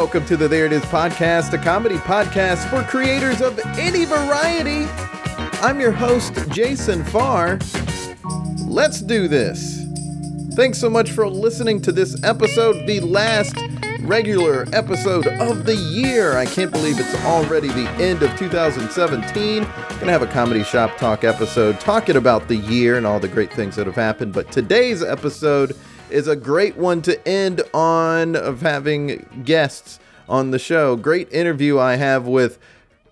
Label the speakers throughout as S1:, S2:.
S1: Welcome to the There It Is podcast, a comedy podcast for creators of any variety. I'm your host, Jason Farr. Let's do this. Thanks so much for listening to this episode, the last regular episode of the year. I can't believe it's already the end of 2017. Gonna have a comedy shop talk episode talking about the year and all the great things that have happened. But today's episode is a great one to end on of having guests on the show. Great interview I have with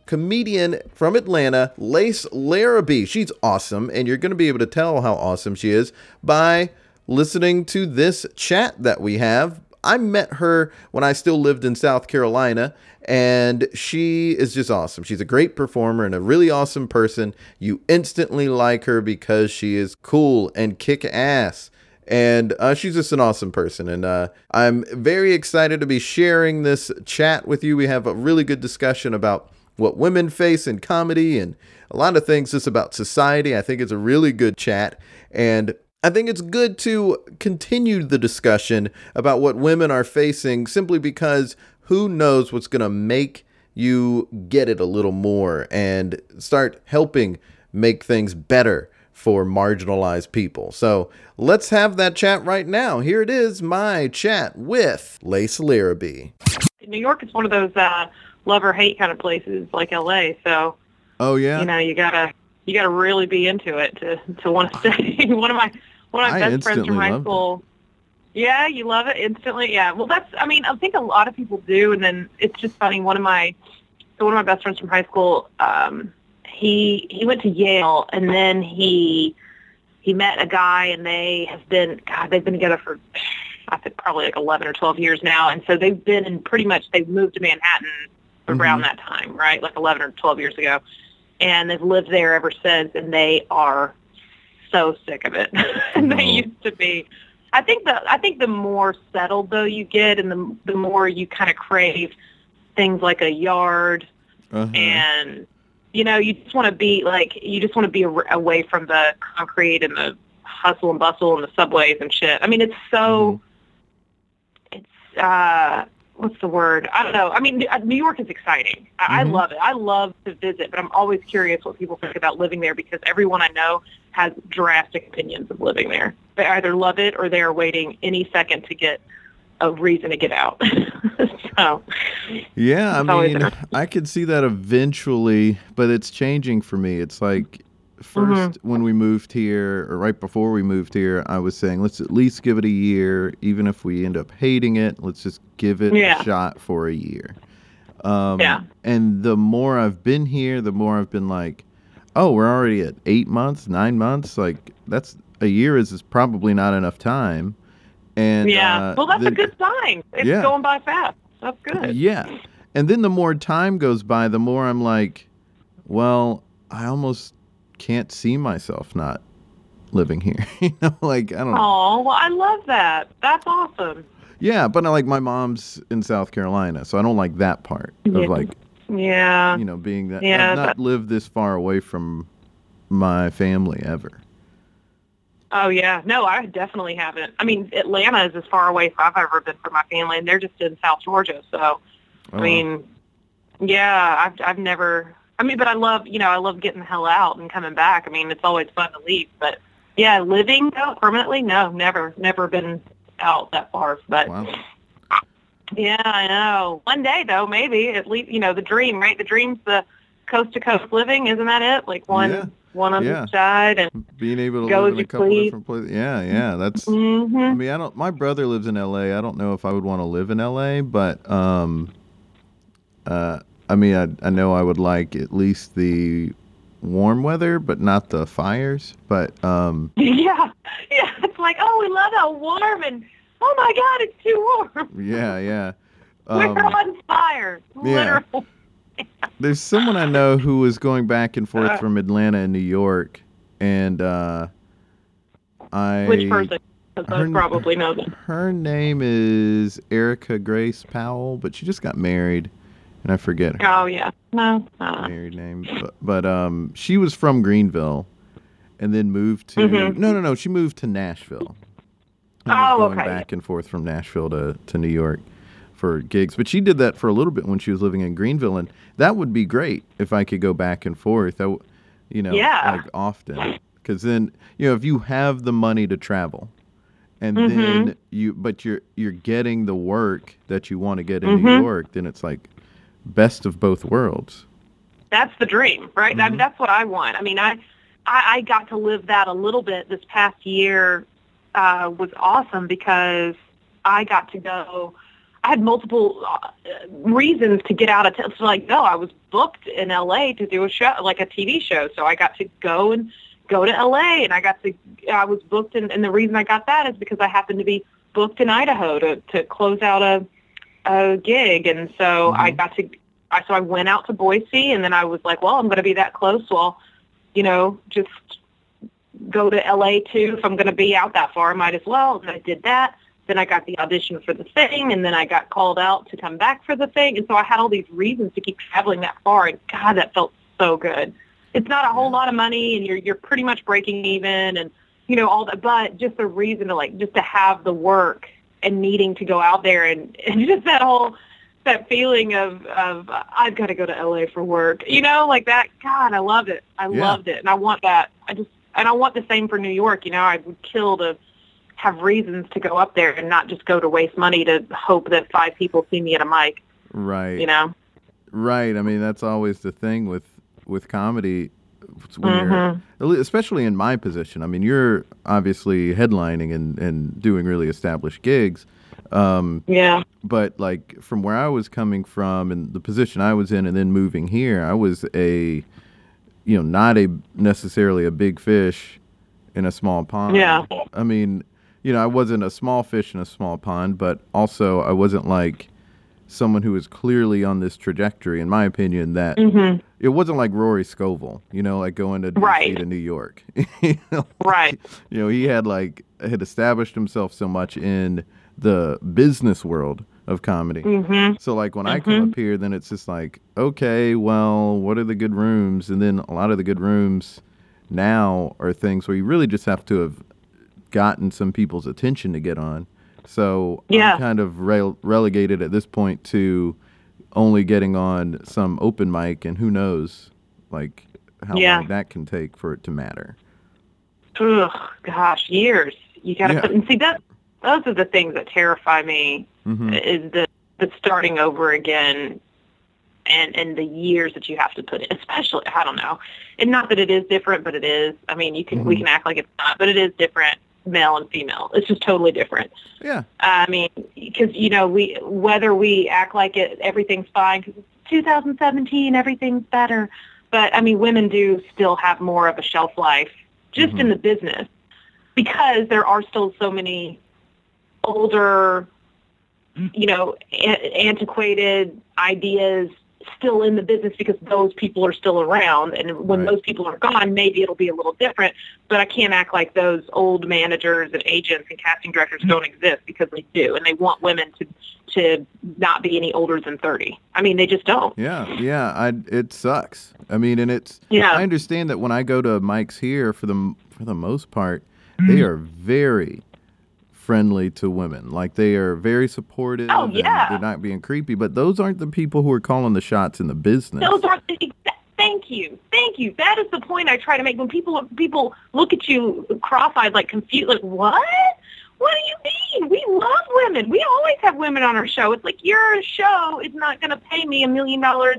S1: comedian from Atlanta, Lace Larrabee. She's awesome, and you're going to be able to tell how awesome she is by listening to this chat that we have. I met her when I still lived in South Carolina, and she is just awesome. She's a great performer and a really awesome person. You instantly like her because she is cool and kick ass and uh, she's just an awesome person. And uh, I'm very excited to be sharing this chat with you. We have a really good discussion about what women face in comedy and a lot of things just about society. I think it's a really good chat. And I think it's good to continue the discussion about what women are facing simply because who knows what's going to make you get it a little more and start helping make things better for marginalized people. So let's have that chat right now. Here it is, my chat with Lace Larrabee.
S2: New York is one of those uh, love or hate kind of places like LA. So
S1: Oh yeah.
S2: you know you gotta you gotta really be into it to to want to stay. one of my one of my
S1: I
S2: best friends from high
S1: loved it.
S2: school. Yeah, you love it instantly. Yeah. Well, that's. I mean, I think a lot of people do, and then it's just funny. One of my so one of my best friends from high school. Um, he he went to Yale, and then he he met a guy, and they have been God. They've been together for I think probably like eleven or twelve years now, and so they've been in pretty much. They've moved to Manhattan around that time, right? Like eleven or twelve years ago, and they've lived there ever since, and they are so sick of it. and they used to be. I think the I think the more settled though you get, and the the more you kind of crave things like a yard,
S1: Uh-huh.
S2: and you know you just want to be like you just want to be a- away from the concrete and the hustle and bustle and the subways and shit. I mean, it's so. It's uh, what's the word? I don't know. I mean, uh, New York is exciting. I, I
S1: Mhm.
S2: love it. I love to visit, but I'm always curious what people think about living there because everyone I know has drastic opinions of living there. They either love it or they are waiting any second to get a reason to get out. so,
S1: Yeah, I mean. I could see that eventually, but it's changing for me. It's like 1st
S2: Mm-hmm.
S1: when we moved here, or right before we moved here, I was saying, let's at least give it a year. Even if we end up hating it, let's just give it
S2: Yeah.
S1: a shot for a year. Um,
S2: Yeah.
S1: And the more I've been here, the more I've been like, oh, we're already at eight months, nine months. Like, that's a year is, is probably not enough time. And
S2: yeah.
S1: uh,
S2: well, that's a good sign. It's
S1: Yeah.
S2: going by fast. That's good.
S1: yeah. And then the more time goes by, the more I'm like, well, I almost can't see myself not living here. you know, like I don't know.
S2: Oh, well, I love that. That's awesome.
S1: Yeah, but I like my mom's in South Carolina, so I don't like that part
S2: Yeah.
S1: of like,
S2: Yeah.
S1: you know, being that
S2: Yeah,
S1: I've not
S2: that-
S1: lived this far away from my family ever.
S2: Oh yeah, no, I definitely haven't. I mean, Atlanta is as far away as I've ever been from my family, and they're just in South Georgia. So,
S1: Oh,
S2: I mean, yeah, I've I've never. I mean, but I love you know I love getting the hell out and coming back. I mean, it's always fun to leave, but yeah, living though permanently, no, never, never been out that far. But
S1: wow.
S2: yeah, I know. One day though, maybe at least you know the dream, right? The dream's the coast to coast living, isn't that it? Like one
S1: Yeah.
S2: one on
S1: Yeah.
S2: each side, and
S1: Being able to
S2: Go
S1: live in a couple
S2: please.
S1: different places. Yeah, yeah, that's
S2: hmm
S1: I mean, I don't. My brother lives in L.A. I don't know if I would want to live in L.A., but um, uh, I mean, I I know I would like at least the warm weather, but not the fires. But um,
S2: Yeah, yeah. It's like, oh, we love how warm and oh my God, it's too warm.
S1: yeah, yeah.
S2: We're
S1: Um,
S2: on fire.
S1: yeah.
S2: Literally.
S1: There's someone I know who was going back and forth from Atlanta and New York, and uh, I
S2: Which person? I
S1: her-
S2: probably know them.
S1: Her name is Erica Grace Powell, but she just got married, and I forget her
S2: Oh yeah. No. Uh,
S1: married name. But, but um, she was from Greenville, and then moved to
S2: Mhm.
S1: no, no, no. She moved to Nashville.
S2: Oh,
S1: going
S2: okay.
S1: back and forth from Nashville to to New York for gigs. But she did that for a little bit when she was living in Greenville, and that would be great if I could go back and forth. You know,
S2: Yeah.
S1: like often, because then you know if you have the money to travel. And
S2: Mhm.
S1: then you, but you're you're getting the work that you want to get in New
S2: Mhm.
S1: York. Then it's like best of both worlds.
S2: that's the dream, right? I
S1: Mhm.
S2: mean, that's what I want. I mean, I, I I got to live that a little bit this past year. Uh, was awesome because I got to go. I had multiple uh, reasons to get out of town. So like, no, I was booked in LA to do a show, like a TV show. So I got to go and go to LA, and I got to. I was booked, and, and the reason I got that is because I happened to be booked in Idaho to to close out a a gig, and so I
S1: Mhm.
S2: got to. I so I went out to Boise, and then I was like, well, I'm going to be that close, so I'll, you know, just go to LA too. If I'm going to be out that far, I might as well. And I did that. Then I got the audition for the thing, and then I got called out to come back for the thing, and so I had all these reasons to keep traveling that far. And God, that felt so good. It's not a whole lot of money, and you're you're pretty much breaking even, and you know all that. But just the reason to like just to have the work and needing to go out there, and, and just that whole that feeling of of uh, I've got to go to LA for work. You know, like that. God, I loved it. I
S1: Yeah.
S2: loved it, and I want that. I just and I want the same for New York. You know, I would kill to have reasons to go up there and not just go to waste money to hope that five people see me at a mic.
S1: Right.
S2: You know.
S1: Right. I mean, that's always the thing with with comedy, when
S2: Mhm.
S1: you're, especially in my position. I mean, you're obviously headlining and and doing really established gigs, um,
S2: Yeah.
S1: but like from where I was coming from and the position I was in, and then moving here, I was a, you know, not a necessarily a big fish in a small pond.
S2: Yeah.
S1: I mean, you know, I wasn't a small fish in a small pond, but also I wasn't like someone who was clearly on this trajectory, in my opinion, that
S2: Mhm.
S1: it wasn't like Rory Scovel, you know, like going to DC
S2: Right.
S1: to New York. you, know,
S2: Right.
S1: you know, he had like had established himself so much in the business world of comedy.
S2: Mhm.
S1: So like when I come up here, then it's just like, okay, well, what are the good rooms? And then a lot of the good rooms now are things where you really just have to have gotten some people's attention to get on. So
S2: Yeah.
S1: I'm kind of rele- relegated at this point to only getting on some open mic, and who knows, like how
S2: Yeah.
S1: long that can take for it to matter.
S2: Ugh, gosh, years. You got to
S1: Yeah.
S2: put and see that. Those are the things that terrify me.
S1: hmm
S2: Is the the starting over again, and and the years that you have to put in. Especially, I don't know, and not that it is different, but it is. I mean, you can we
S1: Mhm.
S2: can act like it's not, but it is different, male and female. It's just totally different.
S1: Yeah.
S2: I mean, because you know, we whether we act like it, everything's fine because it's 2017, everything's better. But I mean, women do still have more of a shelf life just in
S1: Mhm.
S2: the business because there are still so many older, you know, a- antiquated ideas still in the business because those people are still around. And when
S1: Right.
S2: those people are gone, maybe it'll be a little different. But I can't act like those old managers and agents and casting directors don't exist because they do, and they want women to to not be any older than thirty. I mean, they just don't.
S1: Yeah, yeah, I it sucks. I mean, and it's
S2: Yeah.
S1: I understand that when I go to mics here for the for the most part, they mm-hmm. are very friendly to women. Like they are very supportive.
S2: Oh,
S1: and
S2: yeah.
S1: they're not being creepy. But those aren't the people who are calling the shots in the business.
S2: Those are thank you, thank you. That is the point I try to make. When people people look at you cross-eyed, like confused, like what? What do you mean? We love women. We always have women on our show. It's like your show is not going to pay me a million dollars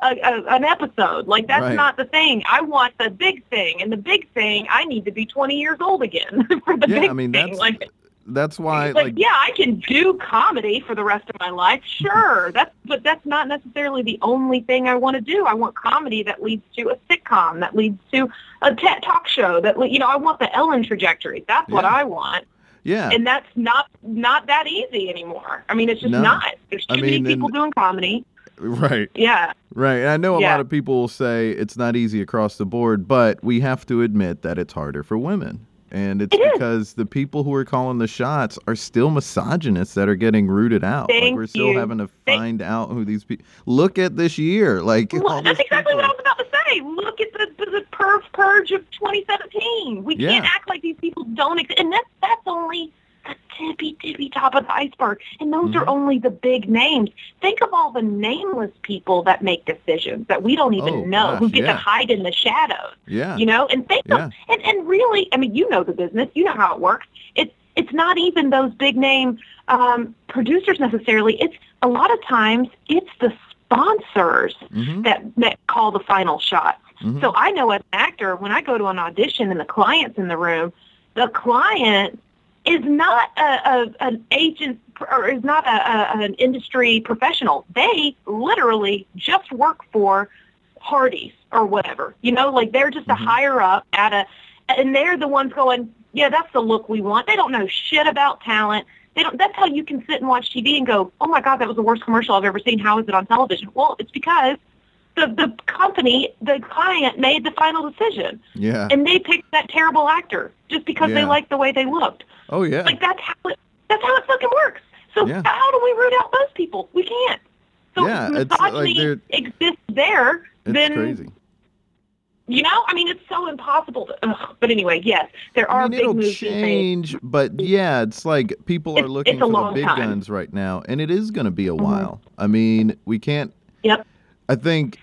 S2: a, a, an episode. Like that's
S1: Right.
S2: not the thing. I want the big thing, and the big thing, I need to be 20 years old again for the
S1: yeah,
S2: big
S1: I mean
S2: thing.
S1: that's
S2: Like,
S1: that's why
S2: like,
S1: like
S2: yeah, I can do comedy for the rest of my life, sure. That's but that's not necessarily the only thing I want to do. I want comedy that leads to a sitcom, that leads to a TED talk show. That you know, I want the Ellen trajectory. That's what I want,
S1: yeah.
S2: and that's not not that easy anymore. I mean, it's just
S1: No.
S2: not. There's too
S1: I
S2: many people
S1: and-
S2: doing comedy.
S1: Right.
S2: Yeah.
S1: Right. And I know a
S2: Yeah.
S1: lot of people will say it's not easy across the board, but we have to admit that it's harder for women. And it's
S2: It is.
S1: because the people who are calling the shots are still misogynists that are getting rooted out. like
S2: Thank
S1: we're still
S2: you.
S1: having to
S2: Thank-
S1: find out who these people. Look at this year. Like
S2: Well, that's exactly what I was about to say. Look at the the, the purge of 2017. We can't act like these people don't exist, and that's that's only the tippy tippy top of the iceberg. And those are
S1: Mhm.
S2: only the big names. Think of all the nameless people that make decisions that we don't even
S1: Oh,
S2: know, who get
S1: yeah.
S2: to hide in the shadows.
S1: Yeah.
S2: You know, and think
S1: Yeah.
S2: of and and really, I mean, you know the business, you know how it works. It's it's not even those big name um, producers necessarily. It's a lot of times it's the sponsors
S1: Mhm.
S2: that that call the final shots.
S1: Mhm.
S2: So I know as an actor, when I go to an audition and the client's in the room, the client is not a, a an agent or is not a, a, an industry professional. They literally just work for Hardee's or whatever. You know, like they're just
S1: Mhm.
S2: a higher up at a, and they're the ones going, yeah, that's the look we want. They don't know shit about talent. They don't. That's how you can sit and watch TV and go, oh my god, that was the worst commercial I've ever seen. How is it on television? Well, it's because the the company, the client made the final decision,
S1: yeah.
S2: and they picked that terrible actor just because
S1: Yeah.
S2: they liked the way they looked.
S1: oh yeah.
S2: Like that's how it that's how it fucking works. So
S1: Yeah.
S2: how do we root out those people? We can't. So
S1: Yeah, like
S2: misogyny
S1: they're-
S2: exists there,
S1: it's
S2: then
S1: crazy.
S2: you know, I mean, it's so impossible. To, ugh. But anyway, yes, there are
S1: I mean,
S2: big
S1: it'll
S2: moves
S1: change, but yeah, it's like people are
S2: It's-
S1: looking
S2: it's
S1: for the big
S2: time.
S1: guns right now, and it is going to be a
S2: Mhm.
S1: while. I mean, we can't.
S2: Yep.
S1: I think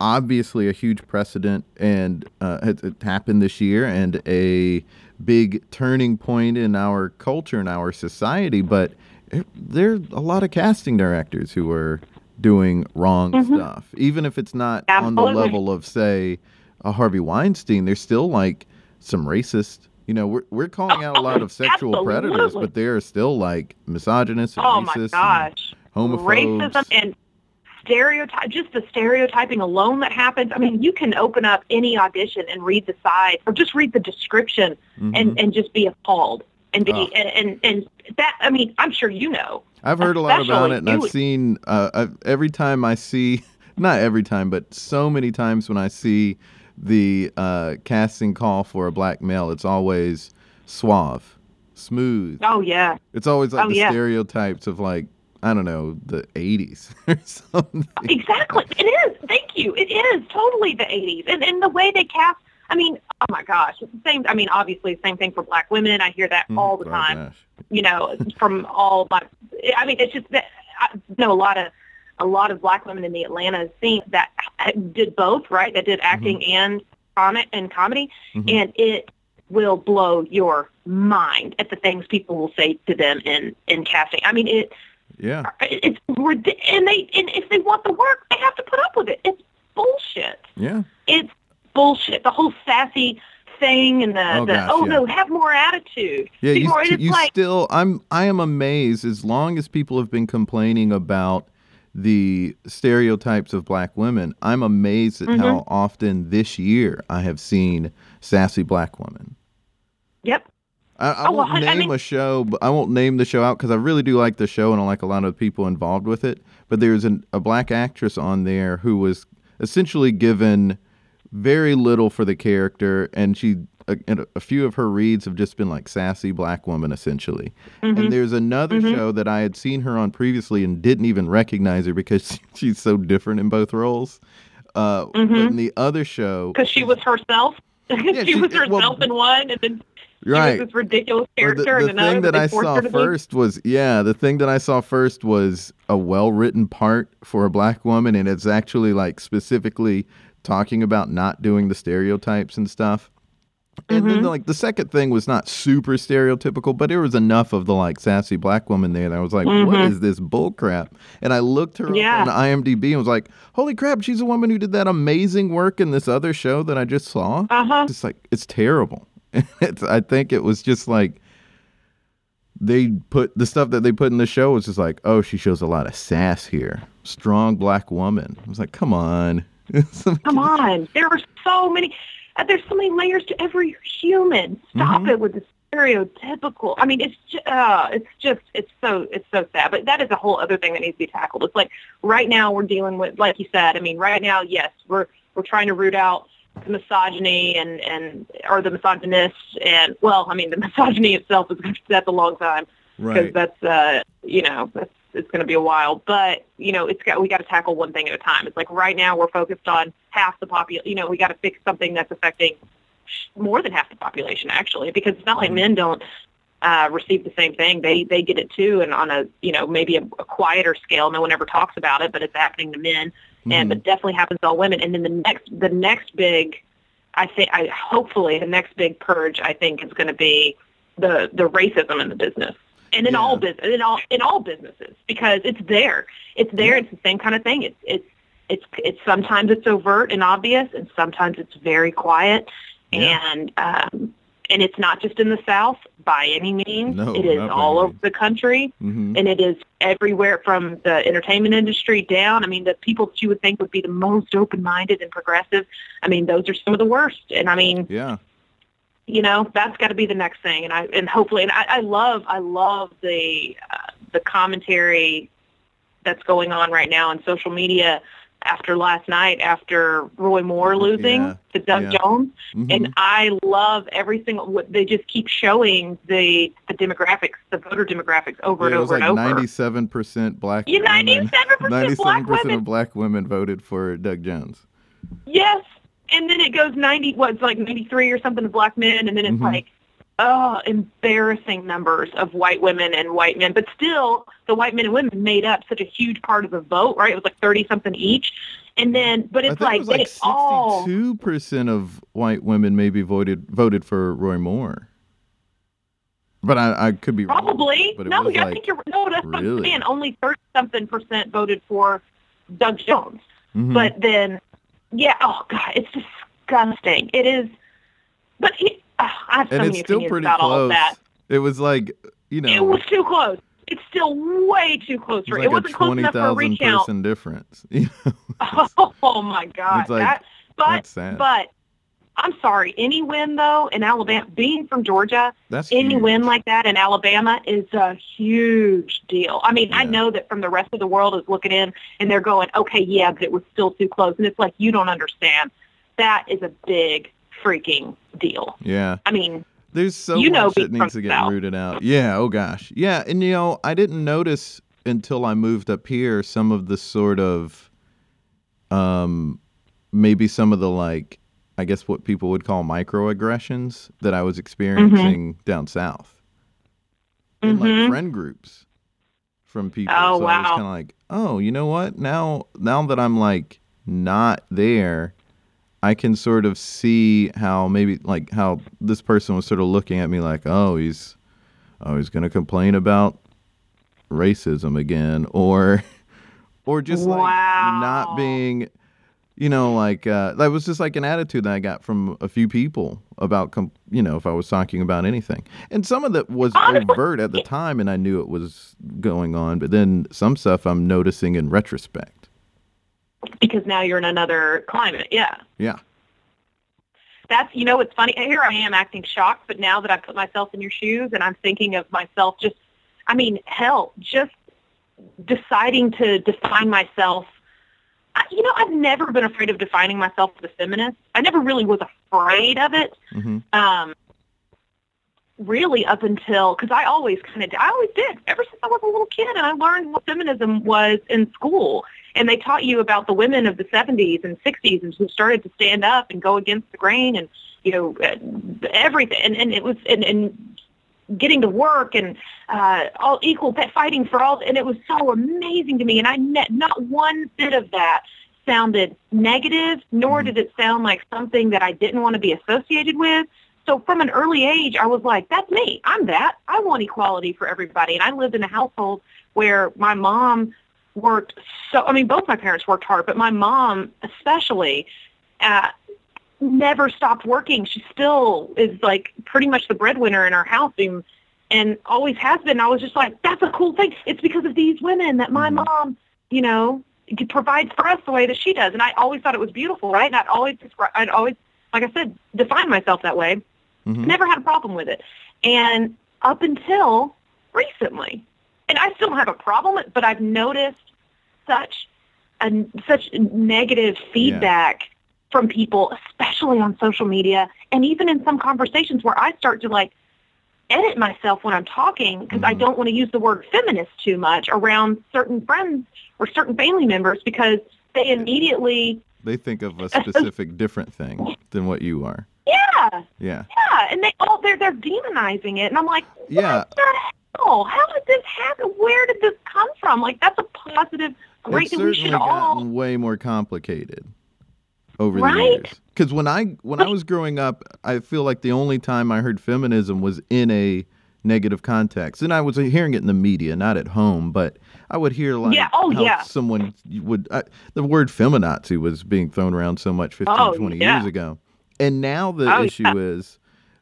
S1: obviously a huge precedent and uh, it, it happened this year, and a big turning point in our culture and our society. But it, there are a lot of casting directors who are doing wrong
S2: Mhm.
S1: stuff, even if it's not on the level of say a Harvey Weinstein. There's still like some racist. You know, we're we're calling out a lot of sexual predators, but there are still like misogynists and
S2: Oh my
S1: racists
S2: gosh,
S1: and homophobes.
S2: racism and stereotype, just the stereotyping alone that happens. I mean, you can open up any audition and read the side or just read the description
S1: Mhm.
S2: and, and just be appalled and be,
S1: Oh.
S2: and, and, and that, I mean, I'm sure you know.
S1: I've heard a lot about it, and I've seen uh, I've, every time I see, not every time, but so many times when I see the uh, casting call for a black male, it's always suave, smooth.
S2: Oh yeah.
S1: It's always like
S2: Oh,
S1: the
S2: yeah.
S1: stereotypes of like I don't know the '80s or something.
S2: Exactly. It is. Thank you. It is totally the 80s. And, and the way they cast, I mean, oh my gosh. It's the same, I mean, obviously same thing for black women. I hear that all the
S1: Oh,
S2: time.
S1: gosh.
S2: you know, from all my, I mean, it's just that I know a lot of, a lot of black women in the Atlanta scene that did both, right? That did acting and comic and comedy,
S1: Mhm.
S2: and it will blow your mind at the things people will say to them in in casting. I mean, it
S1: Yeah,
S2: it's and they and if they want the work, they have to put up with it. It's bullshit.
S1: yeah.
S2: It's bullshit. The whole sassy thing and the
S1: Oh,
S2: the
S1: gosh,
S2: oh
S1: yeah.
S2: no, have more attitude.
S1: Yeah, you,
S2: more,
S1: you
S2: like
S1: still. I'm. I am amazed. As long as people have been complaining about the stereotypes of black women, I'm amazed at
S2: Mm-hmm.
S1: how often this year I have seen sassy black women.
S2: yep.
S1: I, I
S2: Oh,
S1: won't
S2: I- I
S1: name
S2: mean-
S1: a show, but I won't name the show out because I really do like the show and I like a lot of the people involved with it. But there's an, a black actress on there who was essentially given very little for the character, and she a, and a few of her reads have just been like sassy black woman essentially.
S2: Mm-hmm.
S1: And there's another show that I had seen her on previously and didn't even recognize her because she's so different in both roles. Uh, But in the other show,
S2: because she was herself. she,
S1: she-
S2: was
S1: well,
S2: herself in one, and then
S1: right?
S2: this ridiculous
S1: Or the,
S2: character
S1: the
S2: in
S1: thing that I saw
S2: be.
S1: first was yeah, the thing that I saw first was a well-written part for a black woman, and it's actually like specifically talking about not doing the stereotypes and stuff. And
S2: Mm-hmm.
S1: then like the second thing was not super stereotypical, but there was enough of the like sassy black woman there that I was like, "What is this bull crap? And I looked her
S2: Mm-hmm. Yeah.
S1: up on IMDb and was like, holy crap, she's a woman who did that amazing work in this other show that I just saw.
S2: Uh huh.
S1: Just like it's terrible. it's, I think it was just like they put the stuff that they put in the show was just like, oh, she shows a lot of sass here. Strong black woman. I was like, come on.
S2: Come on, there are so many. uh, There's so many layers to every human. Stop
S1: Mhm.
S2: it with the stereotypical. I mean, it's just, uh, it's just, it's so, it's so sad. But that is a whole other thing that needs to be tackled. It's like right now we're dealing with, like you said. I mean, right now, yes, we're we're trying to root out misogyny and and or the misogynist and well, I mean, the misogyny itself is going to that's a long time because
S1: Right.
S2: that's uh, you know, that's it's going to be a while. But you know, it's got we got to tackle one thing at a time. It's like right now we're focused on half the popul. You know, we got to fix something that's affecting more than half the population actually, because it's not like men don't uh, receive the same thing. They they get it too, and on a you know maybe a, a quieter scale. No one ever talks about it, but it's happening to men, and
S1: Mhm.
S2: it definitely happens to all women. And then the next the next big, I think, I hopefully the next big purge I think is going to be the the racism in the business. And in
S1: Yeah.
S2: all business, in all in all businesses, because it's there, it's there. It's the same kind of thing. It's it's it's it's sometimes it's overt and obvious, and sometimes it's very quiet,
S1: Yeah.
S2: and um, and it's not just in the South by any means.
S1: No,
S2: it is all over the country,
S1: Mhm.
S2: and it is everywhere from the entertainment industry down. I mean, the people that you would think would be the most open-minded and progressive. I mean, those are some of the worst. And I mean,
S1: Yeah.
S2: you know, that's got to be the next thing. And I and hopefully, and I, I love, I love the uh, the commentary that's going on right now on social media after last night, after Roy Moore losing
S1: Yeah,
S2: to Doug
S1: yeah.
S2: Jones.
S1: Mhm.
S2: And I love every single. what- They just keep showing the the demographics, the voter demographics over
S1: yeah,
S2: and
S1: it was
S2: over
S1: like
S2: and over.
S1: ninety-seven percent black. Women.
S2: ninety-seven percent black women.
S1: of black women voted for Doug Jones.
S2: Yes, and then it goes ninety. What's like ninety-three or something of black men, and then it's
S1: Mhm.
S2: like, oh, embarrassing numbers of white women and white men. But still, the white men and women made up such a huge part of the vote. Right? It was like thirty something each, and then but it's like,
S1: it was like
S2: they all.
S1: sixty-two percent of white women maybe voted voted for Roy Moore. But I, I could be wrong.
S2: Probably.
S1: But
S2: no, I
S1: like,
S2: think you're no. That's what I'm
S1: really?
S2: saying. Only thirty something percent voted for Doug Jones.
S1: Mhm.
S2: But then, yeah. Oh God, it's disgusting. It is. But it, uh, I have so
S1: and
S2: many
S1: it's still
S2: opinions
S1: pretty
S2: about all of
S1: close.
S2: that.
S1: It was like you know,
S2: It was too close. It's still way too close.
S1: it
S2: For,
S1: was
S2: it
S1: like a
S2: wasn't close enough for a recount.
S1: person difference. You know,
S2: Oh, my God.
S1: It's like,
S2: that, but but I'm sorry. Any win though in Alabama, being from Georgia,
S1: That's
S2: any
S1: huge.
S2: win like that in Alabama is a huge deal. I mean, I know that from the rest of the world is looking in and they're going, okay, yeah, but it was still too close. And it's like, you don't understand. That is a big freaking deal.
S1: Yeah.
S2: I mean,
S1: There's so
S2: You know
S1: much that needs to get
S2: South.
S1: rooted out. Yeah, oh gosh. Yeah, and you know, I didn't notice until I moved up here some of the sort of um maybe some of the like I guess what people would call microaggressions that I was experiencing
S2: Mm-hmm.
S1: down south. In like
S2: Mhm.
S1: friend groups from people.
S2: Oh,
S1: so I was
S2: wow.
S1: kind of like, "Oh, you know what? Now now that I'm like not there, I can sort of see how maybe like how this person was sort of looking at me like, oh, he's oh, he's gonna complain about racism again, or or just like not being, you know, like uh, that was just like an attitude that I got from a few people about, com- you know, if I was talking about anything, and some of that was overt at the time, and I knew it was going on, but then some stuff I'm noticing in retrospect.
S2: Because now you're in another climate. Yeah.
S1: Yeah.
S2: That's you know it's funny. Here I am acting shocked, but now that I put myself in your shoes and I'm thinking of myself, just I mean, hell, just deciding to define myself. I, you know, I've never been afraid of defining myself as a feminist. I never really was afraid of it.
S1: hmm
S2: Um, really, up until because I always kind of I always did ever since I was a little kid, and I learned what feminism was in school and they taught you about the women of the 70s and 60s and who started to stand up and go against the grain and you know uh, everything. And, and it was and, and getting to work and uh, all equal pet fighting for all and it was so amazing to me. And I met not one bit of that sounded negative nor
S1: Mhm.
S2: did it sound like something that I didn't want to be associated with. So from an early age I was like that's me. I'm that. I want equality for everybody. And I lived in a household where my mom worked so I mean both my parents worked hard, but my mom especially uh never stopped working. She still is like pretty much the breadwinner in our house and, and always has been. I was just like, that's a cool thing. It's because of these women that my
S1: Mhm.
S2: mom, you know, provides for us the way that she does. And I always thought it was beautiful, right? And I'd always describe, I'd always, like I said, define myself that way
S1: hmm
S2: never had a problem with it. And up until recently, and I still have a problem but I've noticed such a, such negative feedback from people, especially on social media, and even in some conversations where I start to like edit myself when I'm talking because I
S1: Mhm.
S2: don't want to use the word feminist too much around certain friends or certain family members because they immediately,
S1: They think of a specific different thing than what you are.
S2: yeah,
S1: Yeah.
S2: yeah, and they all they're they're demonizing it, and I'm like, what
S1: Yeah.
S2: the hell? How did this happen? Where did this come from? Like that's a positive, great
S1: it's certainly
S2: should all
S1: gotten way more complicated over the years. Because when I when I was growing up, I feel like the only time I heard feminism was in a negative context, and I was hearing it in the media, not at home, but I would hear like
S2: Yeah, oh, yeah.
S1: someone would I, the word feminazi was being thrown around so much 15,
S2: Oh,
S1: 20
S2: yeah.
S1: years ago, and now the
S2: Oh,
S1: issue
S2: yeah.
S1: is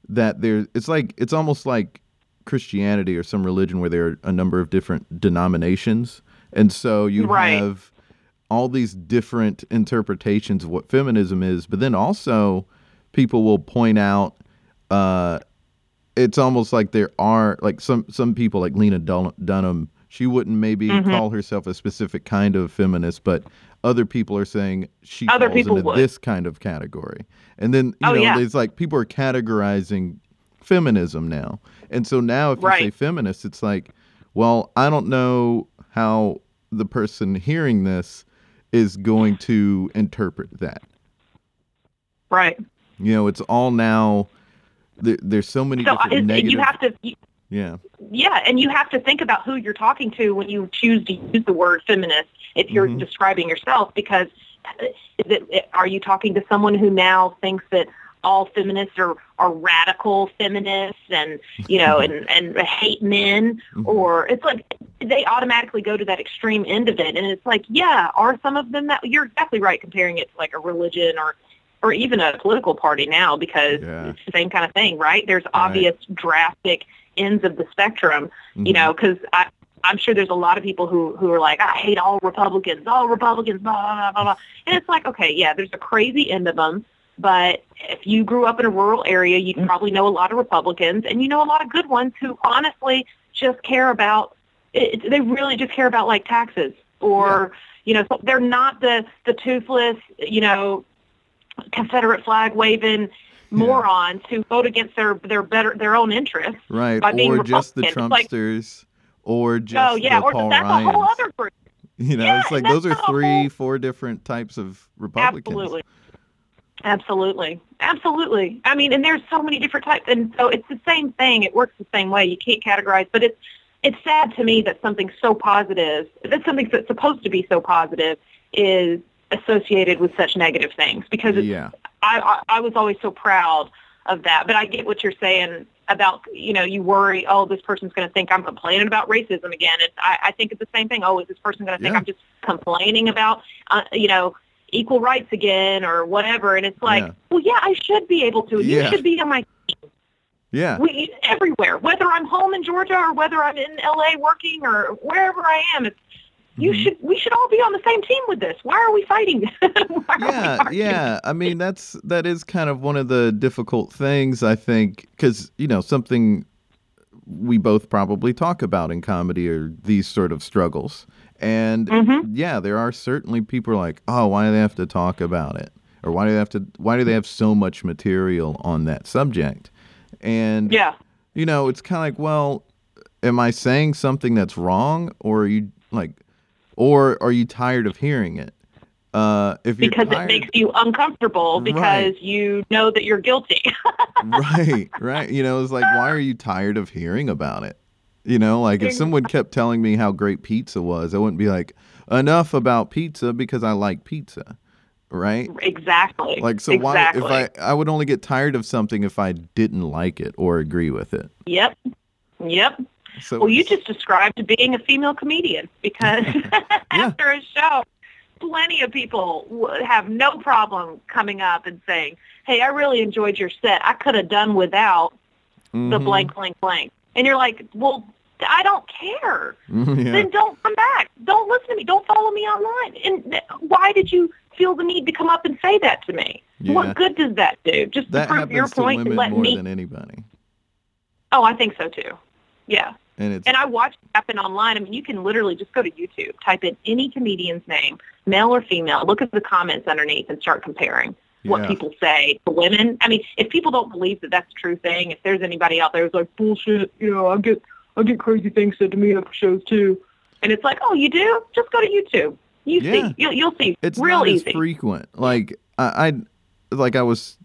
S1: that there it's like it's almost like Christianity or some religion where there are a number of different denominations, and so you
S2: Right.
S1: have all these different interpretations of what feminism is, but then also people will point out uh, it's almost like there are like some some people like Lena Dun- Dunham. She wouldn't maybe
S2: Mm-hmm.
S1: call herself a specific kind of feminist, but other people are saying she
S2: Other
S1: falls into
S2: would.
S1: this kind of category. And then you
S2: Oh,
S1: know,
S2: yeah.
S1: it's like people are categorizing feminism now. And so now if you say
S2: Right.
S1: feminist, it's like, well, I don't know how the person hearing this is going to interpret that.
S2: right.
S1: You know, it's all now. There, there's so many
S2: So
S1: different
S2: I,
S1: negative.
S2: you have to. You,
S1: yeah,
S2: Yeah, and you have to think about who you're talking to when you choose to use the word feminist if you're
S1: Mhm.
S2: describing yourself because uh, it, are you talking to someone who now thinks that all feminists are, are radical feminists and you know and, and hate men
S1: Mhm.
S2: or it's like they automatically go to that extreme end of it and it's like yeah are some of them that you're exactly right comparing it to like a religion or or even a political party now because
S1: Yeah.
S2: it's the same kind of thing right there's obvious drastic ends of the spectrum you
S1: Mhm.
S2: know because i i'm sure there's a lot of people who who are like i hate all republicans all republicans blah blah blah blah, blah. and it's like okay yeah there's a crazy end of them but if you grew up in a rural area you mm-hmm. probably know a lot of republicans and you know a lot of good ones who honestly just care about it, they really just care about like taxes or you know they're not the the toothless you know confederate flag waving morons who vote against their their better their own interests
S1: right.
S2: by being
S1: Or just the.
S2: It's like-
S1: Trumpsters, or just
S2: oh yeah or
S1: Paul
S2: that's
S1: Ryans.
S2: a whole other group
S1: you know,
S2: yeah,
S1: it's like those are
S2: a whole-
S1: three, four different types of Republicans.
S2: Absolutely. Absolutely. Absolutely. I mean, and there's so many different types. And so it's the same thing. It works the same way. You can't categorize, but it's, it's sad to me that something so positive, that something that's supposed to be so positive is associated with such negative things because it's,
S1: Yeah.
S2: I, I, I was always so proud of that. But I get what you're saying about, you know, you worry, oh, this person's going to think I'm complaining about racism again. It's, I, I think it's the same thing. Oh, is this person going to think
S1: Yeah.
S2: I'm just complaining about, uh, you know, equal rights again or whatever? And it's like,
S1: Yeah.
S2: well, yeah, I should be able to. You
S1: Yeah.
S2: should be on my team.
S1: Yeah.
S2: we everywhere, whether I'm home in Georgia or whether I'm in LA working or wherever I am. It's, you
S1: Mhm.
S2: should we should all be on the same team with this. Why are we fighting? Are we
S1: yeah
S2: arguing?
S1: yeah i mean that's that is kind of one of the difficult things i think because you know something we both probably talk about in comedy are these sort of struggles and
S2: Mhm.
S1: yeah there are certainly people like oh why do they have to talk about it or why do they have to why do they have so much material on that subject and
S2: Yeah.
S1: you know, it's kind of like, well, am I saying something that's wrong, or are you like, or are you tired of hearing it? Uh,
S2: Because it makes you uncomfortable because
S1: Right.
S2: you know that you're guilty.
S1: right, right, you know, it's like, why are you tired of hearing about it? You know, like if someone kept telling me how great pizza was, I wouldn't be like, enough about pizza because I like pizza, right?
S2: exactly.
S1: Like, so
S2: exactly.
S1: why if I I would only get tired of something if I didn't like it or agree with it.
S2: Yep. Yep.
S1: So
S2: Well, you just described being a female comedian because after a show, plenty of people would have no problem coming up and saying, "Hey, I really enjoyed your set. I could have done without the
S1: Mhm.
S2: blank, blank, blank." And you're like, "Well, I don't care.
S1: yeah.
S2: Then don't come back. Don't listen to me. Don't follow me online." And why did you feel the need to come up and say that to me?
S1: Yeah.
S2: What good does that do? Just
S1: that
S2: to prove your
S1: to
S2: point and let
S1: more
S2: me
S1: than anybody.
S2: Oh, I think so too. Yeah.
S1: And it's
S2: And I watched it happen online. I mean, you can literally just go to YouTube, type in any comedian's name, male or female, look at the comments underneath and start comparing what
S1: Yeah.
S2: people say to women. I mean, if people don't believe that that's a true thing, if there's anybody out there who's like, bullshit, you know, I get, I get crazy things said to me after shows too. And it's like, oh, you do? Just go to YouTube. You
S1: Yeah.
S2: see, you'll, you'll see.
S1: it's
S2: real
S1: not
S2: easy.
S1: as frequent. Like I, I like I was,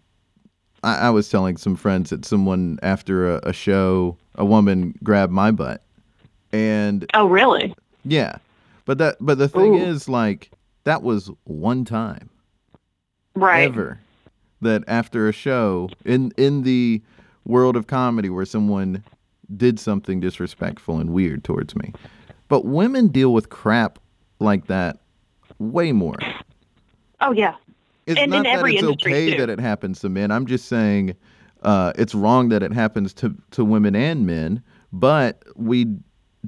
S1: I, I was telling some friends that someone after a, a show, a woman grabbed my butt, and
S2: oh, really?
S1: yeah, but that but the thing
S2: Ooh.
S1: is like that was one time
S2: Right.
S1: ever that after a show in in the world of comedy where someone did something disrespectful and weird towards me. But women deal with crap like that way more.
S2: Oh, yeah.
S1: It's
S2: And
S1: not
S2: in
S1: that
S2: every
S1: it's okay
S2: too.
S1: that it happens to men. I'm just saying uh, it's wrong that it happens to, to women and men, but we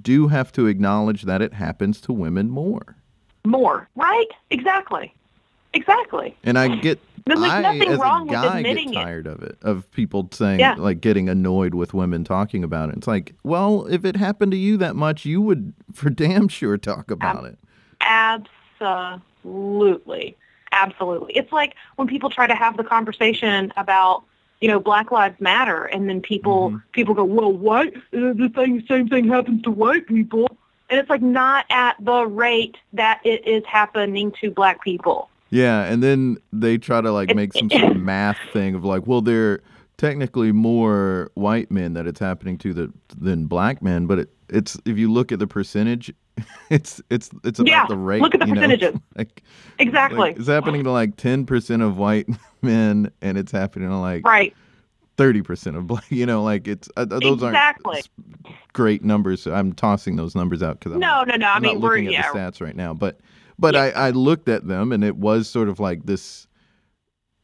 S1: do have to acknowledge that it happens to women more.
S2: More. Right? Exactly. Exactly.
S1: And I get,
S2: There's, like,
S1: I
S2: nothing
S1: as
S2: wrong
S1: a
S2: with
S1: guy get
S2: admitting it.
S1: tired of it, of people saying,
S2: Yeah.
S1: like getting annoyed with women talking about it. It's like, well, if it happened to you that much, you would for damn sure talk about it.
S2: Absolutely. Absolutely. It's like when people try to have the conversation about, you know, Black Lives Matter and then people
S1: Mm-hmm.
S2: people go, "Well, what? Uh, The thing same thing happens to white people." And it's like not at the rate that it is happening to black people.
S1: Yeah, and then they try to like make some sort of math thing of like, well, there are technically more white men that it's happening to the, than black men, but it, it's if you look at the percentage, it's it's it's about
S2: Yeah,
S1: the rate.
S2: look at the percentages.
S1: Like,
S2: Exactly.
S1: like, it's happening to like ten percent of white men, and it's happening to like
S2: right.
S1: thirty percent of black. You know, like it's uh, those
S2: Exactly.
S1: aren't great numbers. I'm tossing those numbers out because
S2: No, no, no. I
S1: I'm
S2: mean,
S1: not
S2: we're
S1: looking at
S2: yeah.
S1: the stats right now, but but I, I looked at them and it was sort of like this,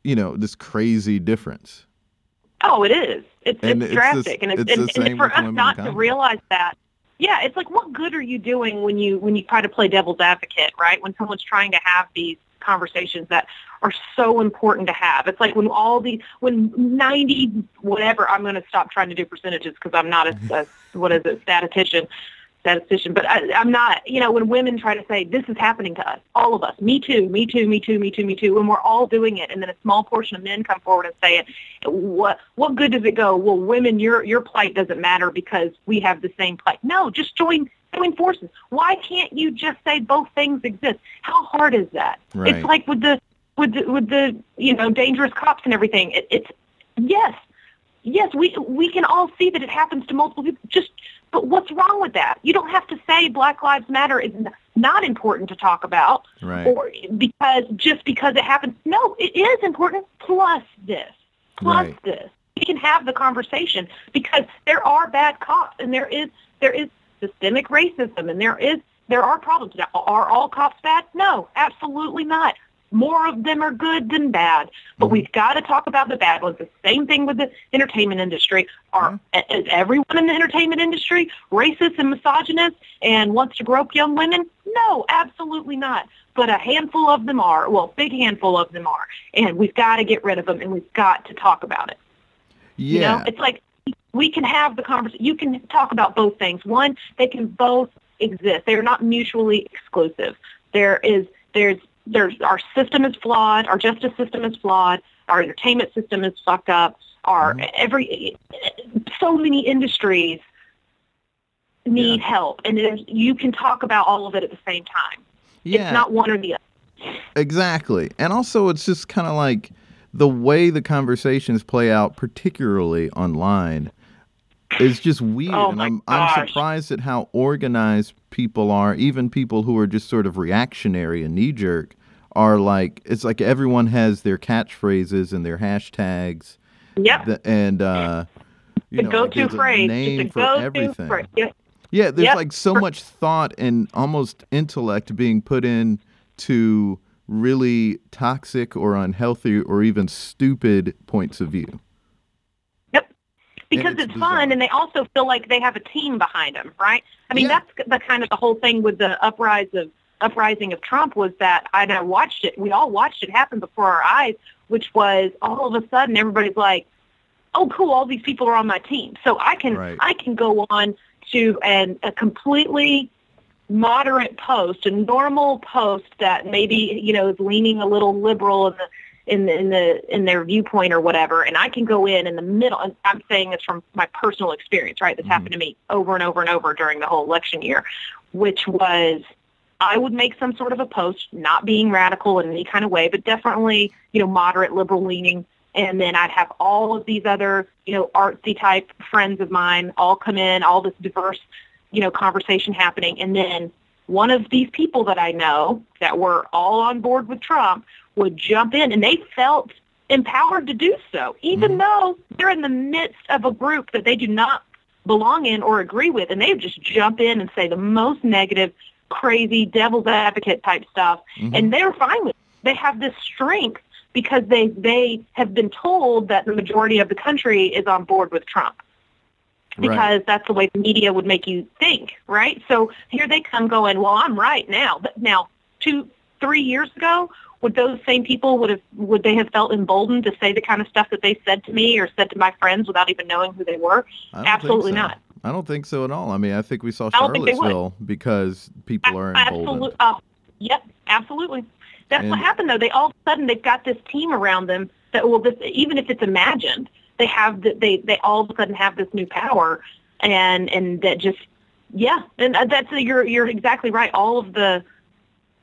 S1: you know, this crazy difference.
S2: Oh, it is. It's,
S1: And
S2: it's
S1: it's
S2: drastic, and it's,
S1: it's
S2: and, and for us not to realize that. Yeah, it's like what good are you doing when you when you try to play devil's advocate, right? When someone's trying to have these conversations that are so important to have. It's like when all the when ninety whatever. I'm going to stop trying to do percentages because I'm not a, a what is it statistician statistician, but I, I'm not. You know, when women try to say this is happening to us, all of us, me too, me too, me too, me too, me too, and we're all doing it, and then a small portion of men come forward and say it. What what good does it go? Well, women, your your plight doesn't matter because we have the same plight. No, just join join forces. Why can't you just say both things exist? How hard is that?
S1: Right.
S2: It's like with the with the, with the you know dangerous cops and everything. It, it's yes, yes, we we can all see that it happens to multiple people. Just but what's wrong with that? You don't have to say Black Lives Matter is not important to talk about,
S1: Right.
S2: or because just because it happens. No, it is important. Plus this, plus
S1: Right.
S2: this. We can have the conversation because there are bad cops and there is there is systemic racism and there is there are problems. Now, are all cops bad? No, absolutely not. More of them are good than bad, but
S1: Mhm.
S2: we've got to talk about the bad ones. The same thing with the entertainment industry. Are is everyone in the entertainment industry racist and misogynist and wants to grope young women? No, absolutely not. But a handful of them are. Well, a big handful of them are, and we've got to get rid of them, and we've got to talk about it.
S1: Yeah.
S2: You know, it's like we can have the conversation. You can talk about both things. One, they can both exist. They are not mutually exclusive. There is there's there's our system is flawed. Our justice system is flawed. Our entertainment system is fucked up. Our mm-hmm. every so many industries need
S1: Yeah.
S2: help, and there's, you can talk about all of it at the same time.
S1: yeah.
S2: It's not one or the other.
S1: Exactly. And also, it's just kind of like the way the conversations play out, particularly online, is just weird.
S2: Oh
S1: and I'm, I'm surprised at how organized people are, even people who are just sort of reactionary and knee jerk are like, it's like everyone has their catchphrases and their hashtags.
S2: Yep.
S1: The, and, uh, you
S2: the
S1: know, like
S2: go-to
S1: a
S2: phrase.
S1: name for everything.
S2: phrase. Yeah.
S1: Yeah, there's
S2: Yep.
S1: like so much thought and almost intellect being put in to really toxic or unhealthy or even stupid points of view.
S2: Yep. Because
S1: it's
S2: it's,
S1: bizarre.
S2: fun, and they also feel like they have a team behind them, right? I mean,
S1: Yeah.
S2: that's the kind of the whole thing with the uprise of uprising of Trump was that I know watched it. We all watched it happen before our eyes, which was all of a sudden everybody's like, oh, cool, all these people are on my team, so I can
S1: Right.
S2: I can go on to an a completely moderate post, a normal post that maybe you know is leaning a little liberal in the in the, in the in their viewpoint or whatever, and I can go in in the middle. And I'm saying this from my personal experience, right? This
S1: Mhm.
S2: happened to me over and over and over during the whole election year, which was I would make some sort of a post, not being radical in any kind of way, but definitely you know moderate liberal leaning. And then I'd have all of these other, you know, artsy type friends of mine all come in, all this diverse, you know, conversation happening. And then one of these people that I know that were all on board with Trump would jump in and they felt empowered to do so, even
S1: Mhm.
S2: though they're in the midst of a group that they do not belong in or agree with. And they would just jump in and say the most negative, crazy, devil's advocate type stuff.
S1: Mhm.
S2: And they're fine with it. They have this strength because they, they have been told that the majority of the country is on board with Trump because
S1: right.
S2: that's the way the media would make you think, right? So here they come going, well, I'm right now. But now, two, three years ago, would those same people would have would they have felt emboldened to say the kind of stuff that they said to me or said to my friends without even knowing who they were?
S1: I don't think
S2: absolutely
S1: so.
S2: not.
S1: I don't think so at all. I mean, I think we saw
S2: I don't think they would.
S1: Charlottesville because people are emboldened.
S2: Absolutely. Uh, yep, absolutely. That's what happened though. They all of a sudden they've got this team around them that will this even if it's imagined, they have the, they they all of a sudden have this new power and and that just yeah, and uh, that's you're you're exactly right. All of the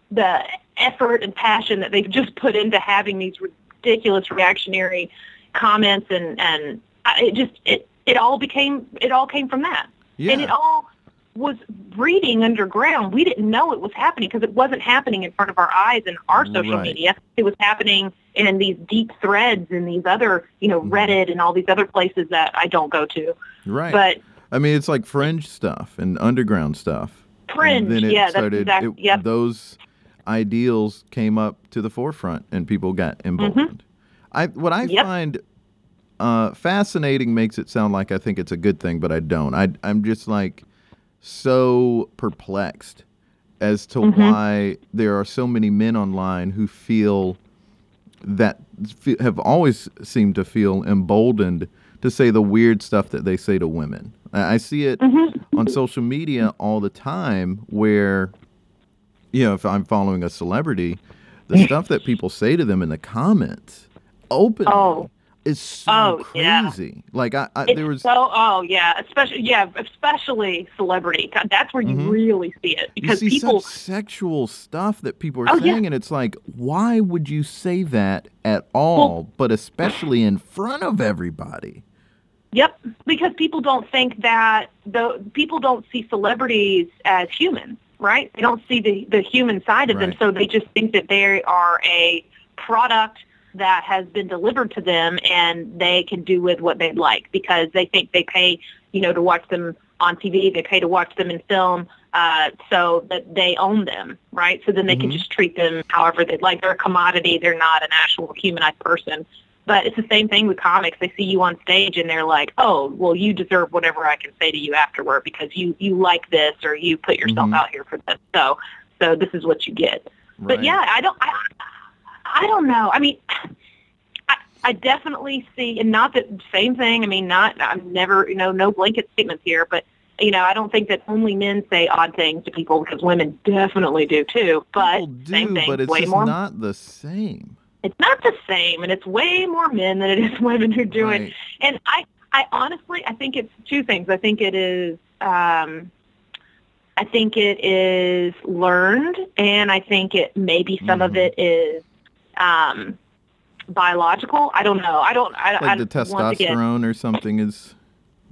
S2: the effort and passion that they've just put into having these ridiculous reactionary comments and and I- it just it it all became it all came from that.
S1: Yeah.
S2: And it all was breeding underground. We didn't know it was happening because it wasn't happening in front of our eyes in our social
S1: Right.
S2: media. It was happening in these deep threads and these other, you know,
S1: Mhm.
S2: Reddit and all these other places that I don't go to.
S1: right.
S2: But
S1: I mean, it's like fringe stuff and underground stuff. And
S2: fringe,
S1: then it
S2: yeah, that's
S1: started,
S2: exactly.
S1: it-
S2: Yep.
S1: Those ideals came up to the forefront, and people got emboldened. I what I
S2: Mm-hmm. Yep.
S1: find uh, fascinating makes it sound like I think it's a good thing, but I don't. I I'm just like so perplexed as to
S2: Mhm.
S1: why there are so many men online who feel that fe- have always seemed to feel emboldened to say the weird stuff that they say to women. I I see it
S2: Mhm.
S1: on social media all the time where you know if i'm following a celebrity the stuff that people say to them in the comments openly
S2: Oh.
S1: Is so
S2: Oh, yeah.
S1: crazy like i, I there was
S2: so oh yeah, especially yeah, especially celebrity. God, That's where you
S1: Mhm.
S2: really see it because
S1: see
S2: people
S1: sexual stuff that people are
S2: Oh, yeah.
S1: saying and it's like why would you say that at all but especially in front of everybody
S2: Yep, because people don't think that the people don't see celebrities as humans, right? They don't see the the human side of them, so they just think that they are a product that has been delivered to them and they can do with what they'd like because they think they pay, you know, to watch them on TV, they pay to watch them in film, uh, so that they own them, right? So then they can
S1: Mhm.
S2: just treat them however they'd like. They're a commodity. They're not an actual humanized person. But it's the same thing with comics. They see you on stage and they're like, "Oh, well, you deserve whatever I can say to you afterward because you you like this or you put yourself
S1: Mhm.
S2: out here for this. So, so this is what you get." But yeah, I don't, I, I don't know. I mean, I, I definitely see, and not that same thing. I mean, not I'm never, you know, no blanket statements here, but you know, I don't think that only men say odd things to people because women definitely do too. But
S1: people do
S2: same thing,
S1: but it's
S2: way more.
S1: not the same
S2: it's not the same, and it's way more men than it is women who do it. And I, I honestly, I think it's two things. I think it is, um, I think it is learned, and I think it maybe some of
S1: Mhm.
S2: it is um, biological. I don't know. I don't. I,
S1: like
S2: I
S1: the testosterone or something is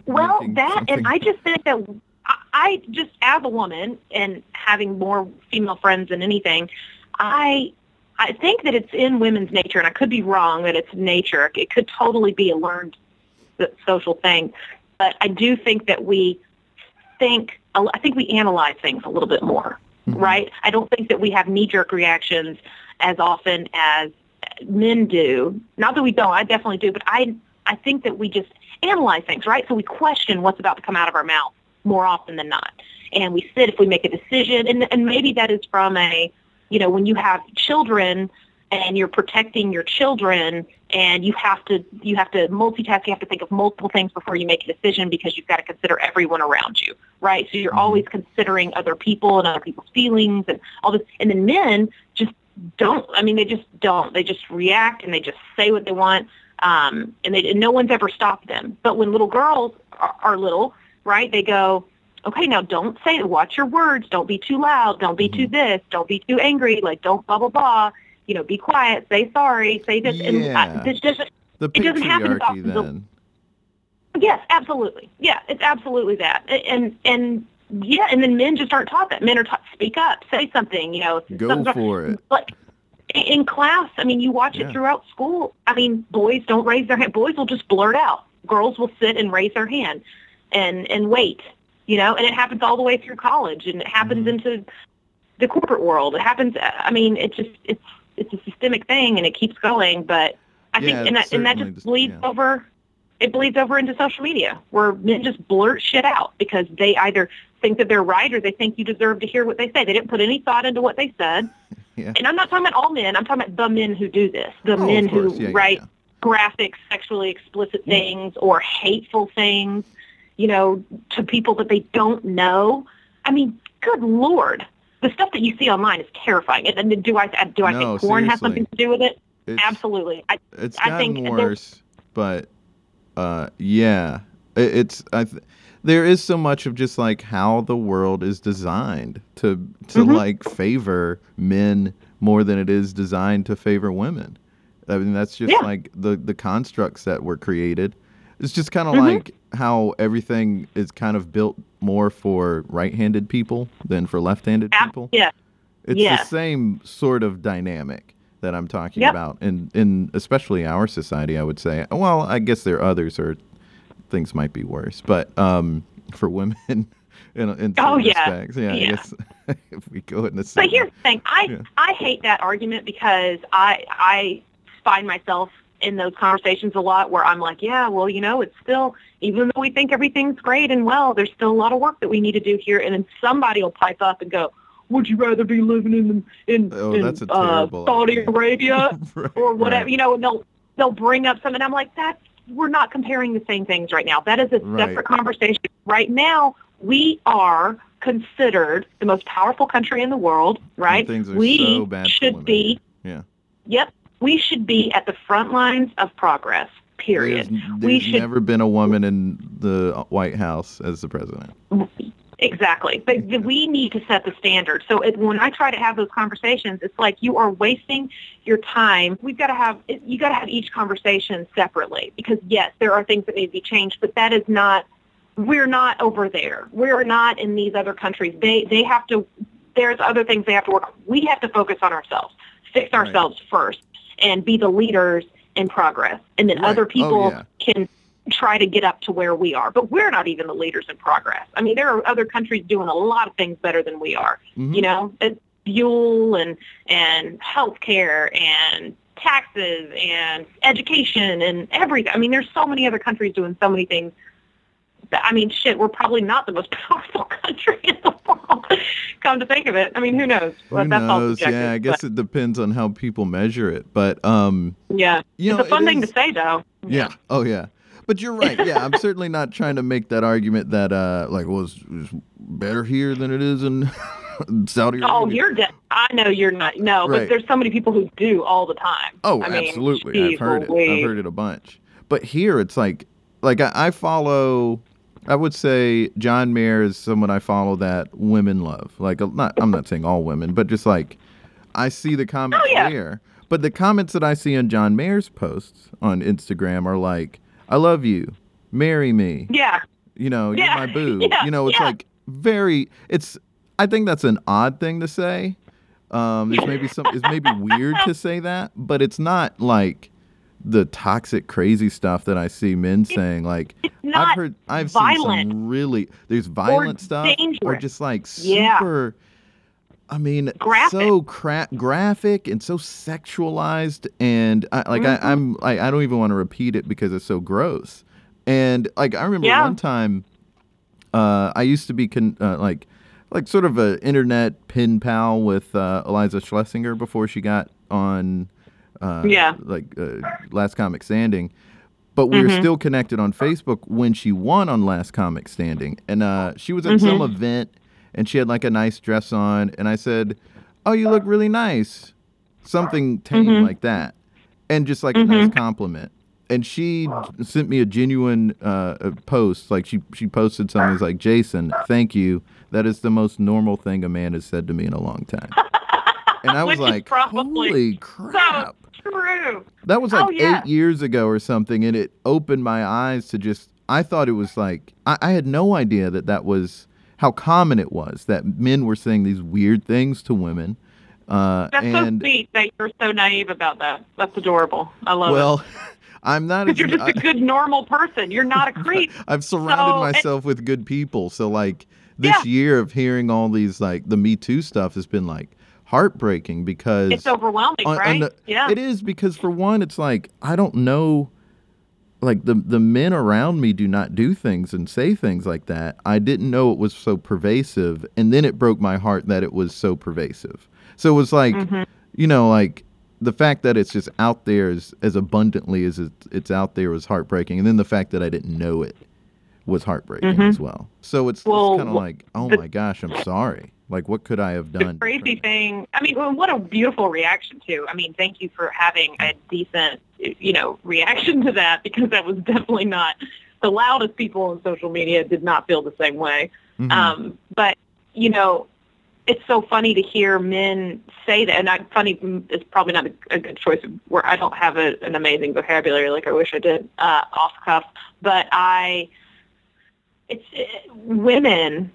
S2: well, that
S1: something-
S2: and I just think that I, I just as a woman and having more female friends than anything, I I think that it's in women's nature, and I could be wrong that it's nature. It could totally be a learned social thing, but I do think that we think I think we analyze things a little bit more,
S1: Mhm.
S2: right? I don't think that we have knee jerk reactions as often as men do. Not that we don't, I definitely do, but I I think that we just analyze things, right? So we question what's about to come out of our mouth more often than not. And we sit if we make a decision and and maybe that is from a you know, when you have children and you're protecting your children and you have to you have to multitask. You have to think of multiple things before you make a decision because you've got to consider everyone around you, right? So you're
S1: Mhm.
S2: always considering other people and other people's feelings and all this. And then men just don't. I mean, they just don't. They just react and they just say what they want, um, and, they, and no one's ever stopped them. But when little girls are, are little, right? They go, okay, now don't say, watch your words. Don't be too loud. Don't be too this. Don't be too angry. Like don't blah blah blah. You know, be quiet. Say sorry. Say this. And
S1: Yeah.
S2: I, this doesn't.
S1: The
S2: It doesn't happen as
S1: patriarchy
S2: often,
S1: then.
S2: Yes, absolutely. Yeah, it's absolutely that. And and yeah, and then men just aren't taught that. Men are taught speak up, say something. You know,
S1: Go
S2: wrong-
S1: for it.
S2: Like in class, I mean, you watch
S1: Yeah.
S2: it throughout school. I mean, boys don't raise their hand. Boys will just blurt out. Girls will sit and raise their hand and and wait. You know, and it happens all the way through college, and it happens
S1: Mhm.
S2: into the corporate world. It happens. I mean, it just it's it's a systemic thing, and it keeps going. But I
S1: Yeah,
S2: think, and that and that just
S1: just-
S2: bleeds
S1: yeah.
S2: over. It bleeds over into social media, where men just blurt shit out because they either think that they're right or they think you deserve to hear what they say. They didn't put any thought into what they said.
S1: Yeah.
S2: And I'm not talking about all men. I'm talking about the men who do this. The
S1: Oh,
S2: men who
S1: Yeah,
S2: write
S1: yeah.
S2: graphic, sexually explicit things or hateful things, you know, to people that they don't know. I mean, good lord, the stuff that you see online is terrifying. And, and do I do I
S1: No,
S2: think porn has something to do with it?
S1: It's,
S2: Absolutely. I,
S1: It's
S2: I
S1: gotten
S2: think
S1: worse, but uh, yeah, it, it's I. Th- there is so much of just like how the world is designed to to
S2: Mhm.
S1: like favor men more than it is designed to favor women. I mean, that's just
S2: Yeah.
S1: like the the constructs that were created. It's just kind of
S2: Mhm.
S1: like how everything is kind of built more for right-handed people than for left-handed
S2: ab-
S1: people.
S2: yeah.
S1: It's
S2: Yeah.
S1: the same sort of dynamic that I'm talking
S2: Yep.
S1: about, in in especially our society. I would say. Well, I guess there are others, or things might be worse, but um, for women, in, in
S2: Oh, yeah.
S1: respects, yeah, I
S2: Yeah.
S1: guess if we go into.
S2: But here's the thing. I
S1: Yeah.
S2: I hate that argument because I I find myself in those conversations a lot where I'm like, yeah, well, you know, it's still even though we think everything's great and well, there's still a lot of work that we need to do here. And then somebody will pipe up and go, would you rather be living in in,
S1: Oh,
S2: in
S1: that's a
S2: uh, Saudi
S1: idea.
S2: Arabia
S1: Right,
S2: or whatever?
S1: right.
S2: You know, and they'll they'll bring up something. I'm like, that's we're not comparing the same things right now. That is a
S1: Right.
S2: separate conversation. Right now, we are considered the most powerful country in the world, right?
S1: things are
S2: we
S1: so
S2: should be,
S1: Yeah.
S2: yep, we should be at the front lines of progress, period.
S1: There's,
S2: we
S1: there's
S2: should
S1: never been a woman in the White House as the president.
S2: Exactly. But we need to set the standard. So it, when I try to have those conversations, it's like you are wasting your time. We've got to have, you got to have each conversation separately because yes, there are things that need to be changed, but that is not, we're not over there. We're not in these other countries. They, they have to, there's other things they have to work on. We have to focus on ourselves, fix
S1: Right.
S2: ourselves first and be the leaders in progress. And then
S1: Right.
S2: other
S1: Oh,
S2: people
S1: yeah.
S2: can try to get up to where we are. But we're not even the leaders in progress. I mean, there are other countries doing a lot of things better than we are.
S1: Mhm.
S2: You know, it's fuel and and healthcare and taxes and education and everything. I mean, there's so many other countries doing so many things. That, I mean, shit, we're probably not the most powerful country in the world. Come to think of it, I mean, who knows?
S1: Who
S2: Well,
S1: knows? Yeah, I guess it depends on how people measure it. But um,
S2: yeah,
S1: you know,
S2: it's a fun
S1: it
S2: thing
S1: is-
S2: to say, though.
S1: Yeah. Oh yeah. But you're right. Yeah, I'm certainly not trying to make that argument that uh like well it's, it's better here than it is in Saudi Arabia.
S2: Oh, you're dead. I know you're not. No,
S1: Right.
S2: but there's so many people who do all the time.
S1: Oh,
S2: I mean,
S1: absolutely. I've heard it. I've heard it a bunch. But here it's like like I, I follow I would say John Mayer is someone I follow that women love. Like uh, not I'm not saying all women, but just like I see the comments
S2: Oh, yeah.
S1: there. But the comments that I see on John Mayer's posts on Instagram are like, I love you. Marry me.
S2: Yeah,
S1: you know,
S2: Yeah,
S1: you're my boo.
S2: yeah,
S1: you know, it's
S2: yeah.
S1: like very it's I think that's an odd thing to say. Um it's maybe some it's maybe weird to say that, but it's not like the toxic crazy stuff that I see men saying like
S2: it's.
S1: I've heard I've seen some really there's violent stuff or just like super I mean,
S2: Graphic.
S1: so cra- graphic and so sexualized, and I, like
S2: Mm-hmm.
S1: I, I'm, I, I don't even want to repeat it because it's so gross. And like I remember
S2: Yeah.
S1: one time, uh, I used to be con- uh, like, like sort of a internet pin pal with uh, Iliza Shlesinger before she got on uh,
S2: Yeah.
S1: like uh, Last Comic Standing. But we were
S2: Mhm.
S1: still connected on Facebook when she won on Last Comic Standing, and uh, she was at some
S2: Mhm.
S1: event, and she had like a nice dress on, and I said, "Oh, you look really nice," something tame
S2: Mhm.
S1: like that, and just like a nice compliment. And she sent me a genuine uh, post, like she she posted something that's like, "Jason, thank you. That is the most normal thing a man has said to me in a long time." And I was like, "Holy crap!"
S2: True.
S1: That was like
S2: Oh, yeah.
S1: eight years ago or something, and it opened my eyes to just. I thought it was like I, I had no idea that that was how common it was that men were saying these weird things to women. Uh,
S2: That's
S1: and
S2: so sweet that you're so naive about that. That's adorable. I love it.
S1: well, I'm not.
S2: Because you're just a good normal person. You're not a creep.
S1: I've surrounded
S2: So, and-
S1: myself with good people, so like this
S2: Yeah.
S1: year of hearing all these like the Me Too stuff has been like heartbreaking because
S2: It's overwhelming,
S1: on- on
S2: right?
S1: the-
S2: yeah.
S1: It is because for one, it's like I don't know, like the the men around me do not do things and say things like that. I didn't know it was so pervasive, and then it broke my heart that it was so pervasive. So it was like,
S2: Mhm.
S1: you know, like the fact that it's just out there as as abundantly as it's, it's out there was heartbreaking, and then the fact that I didn't know it was heartbreaking
S2: Mhm.
S1: as well. So it's,
S2: Well,
S1: kind of like, oh my gosh, I'm sorry. Like, what could I have done?
S2: crazy thing i mean well, what a beautiful reaction too i mean thank you for having a decent you know reaction to that because that was definitely not the loudest people on social media did not feel the same way
S1: Mhm.
S2: um but you know it's so funny to hear men say that and I, funny is probably not a, a good choice where i don't have a, an amazing vocabulary like i wish i did uh off cuff but i it's it, women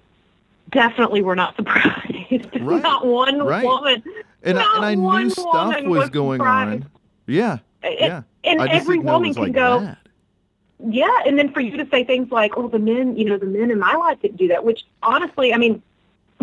S2: definitely were not surprised.
S1: Right.
S2: not one
S1: Right.
S2: woman.
S1: and, I, and I knew stuff was
S2: was
S1: going
S2: surprised.
S1: on. Yeah, yeah.
S2: And every
S1: didn't know it
S2: woman can
S1: like
S2: go,
S1: that.
S2: yeah. And then for you to say things like, "Oh, the men, you know, the men in my life didn't do that," which honestly, I mean,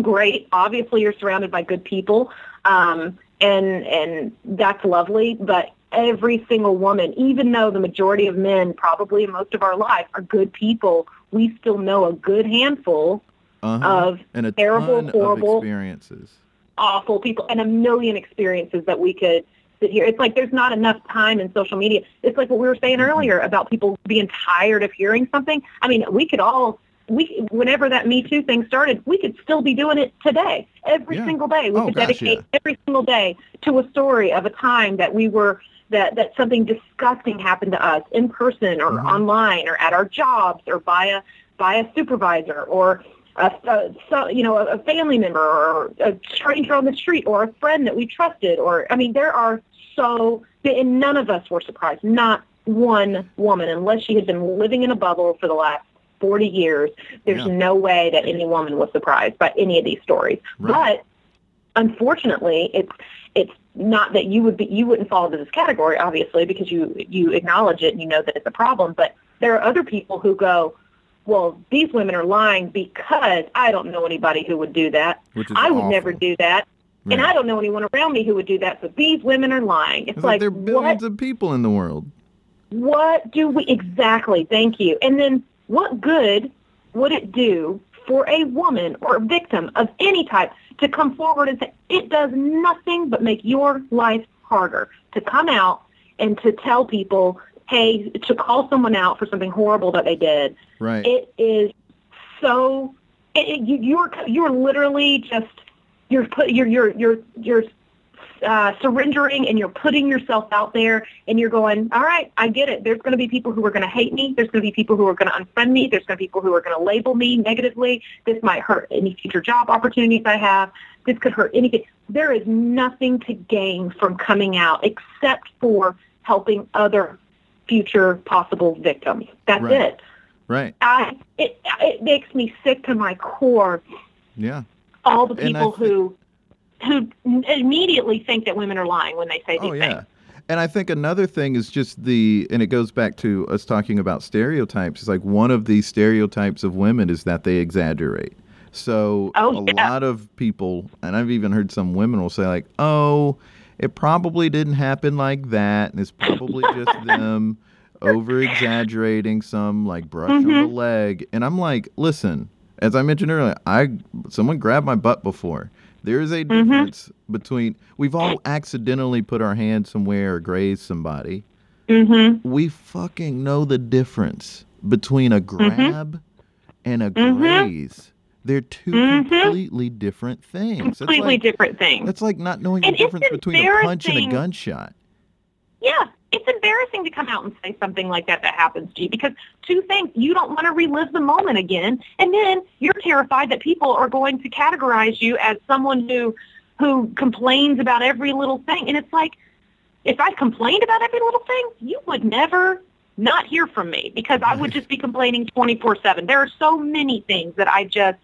S2: great. Obviously, you're surrounded by good people, um, and and that's lovely. But every single woman, even though the majority of men, probably in most of our life, are good people, we still know a good handful
S1: Uh-huh.
S2: of
S1: and a
S2: terrible, horrible-
S1: experiences.
S2: awful people and a million experiences that we could sit here. It's like there's not enough time in social media. It's like what we were saying
S1: Mhm.
S2: earlier about people being tired of hearing something. I mean, we could all we whenever that Me Too thing started, we could still be doing it today. Every
S1: Yeah.
S2: single day. We
S1: Oh,
S2: could
S1: gosh,
S2: dedicate
S1: yeah.
S2: every single day to a story of a time that we were that that something disgusting happened to us in person or
S1: Mhm.
S2: online or at our jobs or by a by a supervisor or a, a so, you know a family member or a stranger on the street or a friend that we trusted or I mean there are so and none of us were surprised not one woman unless she had been living in a bubble for the last 40 years there's
S1: Yeah.
S2: no way that any woman was surprised by any of these stories
S1: Right.
S2: but unfortunately it's it's not that you would be you wouldn't fall into this category obviously because you you acknowledge it and you know that it's a problem but there are other people who go well these women are lying because i don't know anybody who would do that
S1: Which is
S2: i would
S1: awful.
S2: never do that and i don't know anyone around me who would do that but these women are lying it's,
S1: It's like,
S2: like,
S1: there are
S2: what
S1: billions of people in the world.
S2: what do we exactly? Thank you. And then what good would it do for a woman or a victim of any type to come forward and say it does nothing but make your life harder to come out and to tell people, hey, to call someone out for something horrible that they did.
S1: Right.
S2: It is so it, you, you're you're literally just you're put you're you're you're you're uh, surrendering and you're putting yourself out there and you're going, all right, I get it. There's going to be people who are going to hate me. There's going to be people who are going to unfriend me. There's going to be people who are going to label me negatively. This might hurt any future job opportunities I have. This could hurt anything. There is nothing to gain from coming out except for helping other future possible victims. That's
S1: Right.
S2: it.
S1: right.
S2: I it it makes me sick to my core.
S1: Yeah.
S2: All the people
S1: thi-
S2: who who immediately think that women are lying when they say these
S1: Oh yeah.
S2: things.
S1: And I think another thing is just the, and it goes back to us talking about stereotypes. It's like one of these stereotypes of women is that they exaggerate. So
S2: Oh,
S1: a
S2: yeah.
S1: lot of people, and I've even heard some women will say like, "Oh, it probably didn't happen like that, and it's probably just them over exaggerating some like brush on the
S2: Mhm.
S1: leg." And I'm like, "Listen, as I mentioned earlier, I someone grabbed my butt before. There is a
S2: Mm-hmm.
S1: difference between we've all accidentally put our hand somewhere or grazed somebody.
S2: Mm-hmm.
S1: We fucking know the difference between a grab and a graze. They're 2
S2: Mhm.
S1: completely different things.
S2: Completely
S1: like,
S2: different things.
S1: That's like not knowing
S2: And
S1: the difference between a punch and a gunshot.
S2: Yeah, it's embarrassing to come out and say something like that that happens to you because two things, you don't want to relive the moment again, and then you're terrified that people are going to categorize you as someone who who complains about every little thing. And it's like, if I complained about every little thing, you would never not hear from me because I would just be complaining 24/7. There are so many things that I just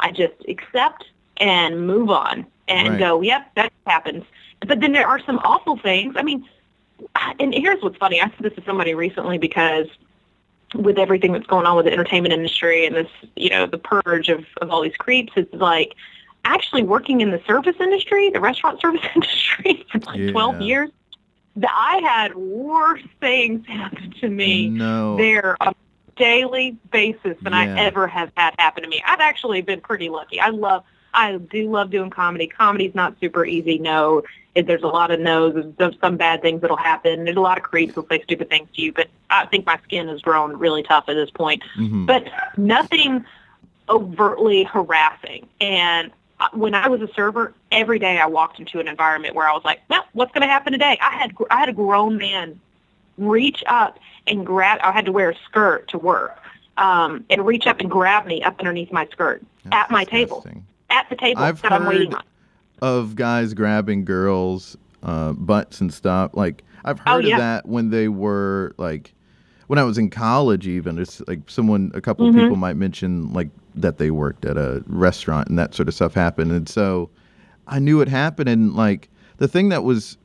S2: I just accept and move on and
S1: Right.
S2: go, yep, that happens. But then there are some awful things. I mean, and here's what's funny. I said this to somebody recently because with everything that's going on with the entertainment industry and this, you know, the purge of, of all these creeps, it's like actually working in the service industry, the restaurant service industry for like 12 years, that I had worse things happen to me
S1: No.
S2: there on daily basis than I ever have had happen to me. I've actually been pretty lucky. I love, I do love doing comedy. Comedy's not super easy. No, It- there's a lot of no's. There's some bad things that'll happen. There's a lot of creeps who'll say stupid things to you. But I think my skin has grown really tough at this point.
S1: Mhm.
S2: But nothing overtly harassing. And uh, when I was a server, every day I walked into an environment where I was like, well, what's going to happen today? I had I had a grown man reach up and grab. I had to wear a skirt to work, um, and reach up and grab me up underneath my skirt
S1: That's
S2: at my table, at the table
S1: I've
S2: that I'm waiting
S1: heard
S2: on.
S1: of guys grabbing girls' uh, butts and stuff. Like I've heard
S2: Oh,
S1: of that when they were like when I was in college. Even it's like someone, a couple
S2: Mhm.
S1: people might mention like that they worked at a restaurant and that sort of stuff happened. And so I knew it happened. And like the thing that was,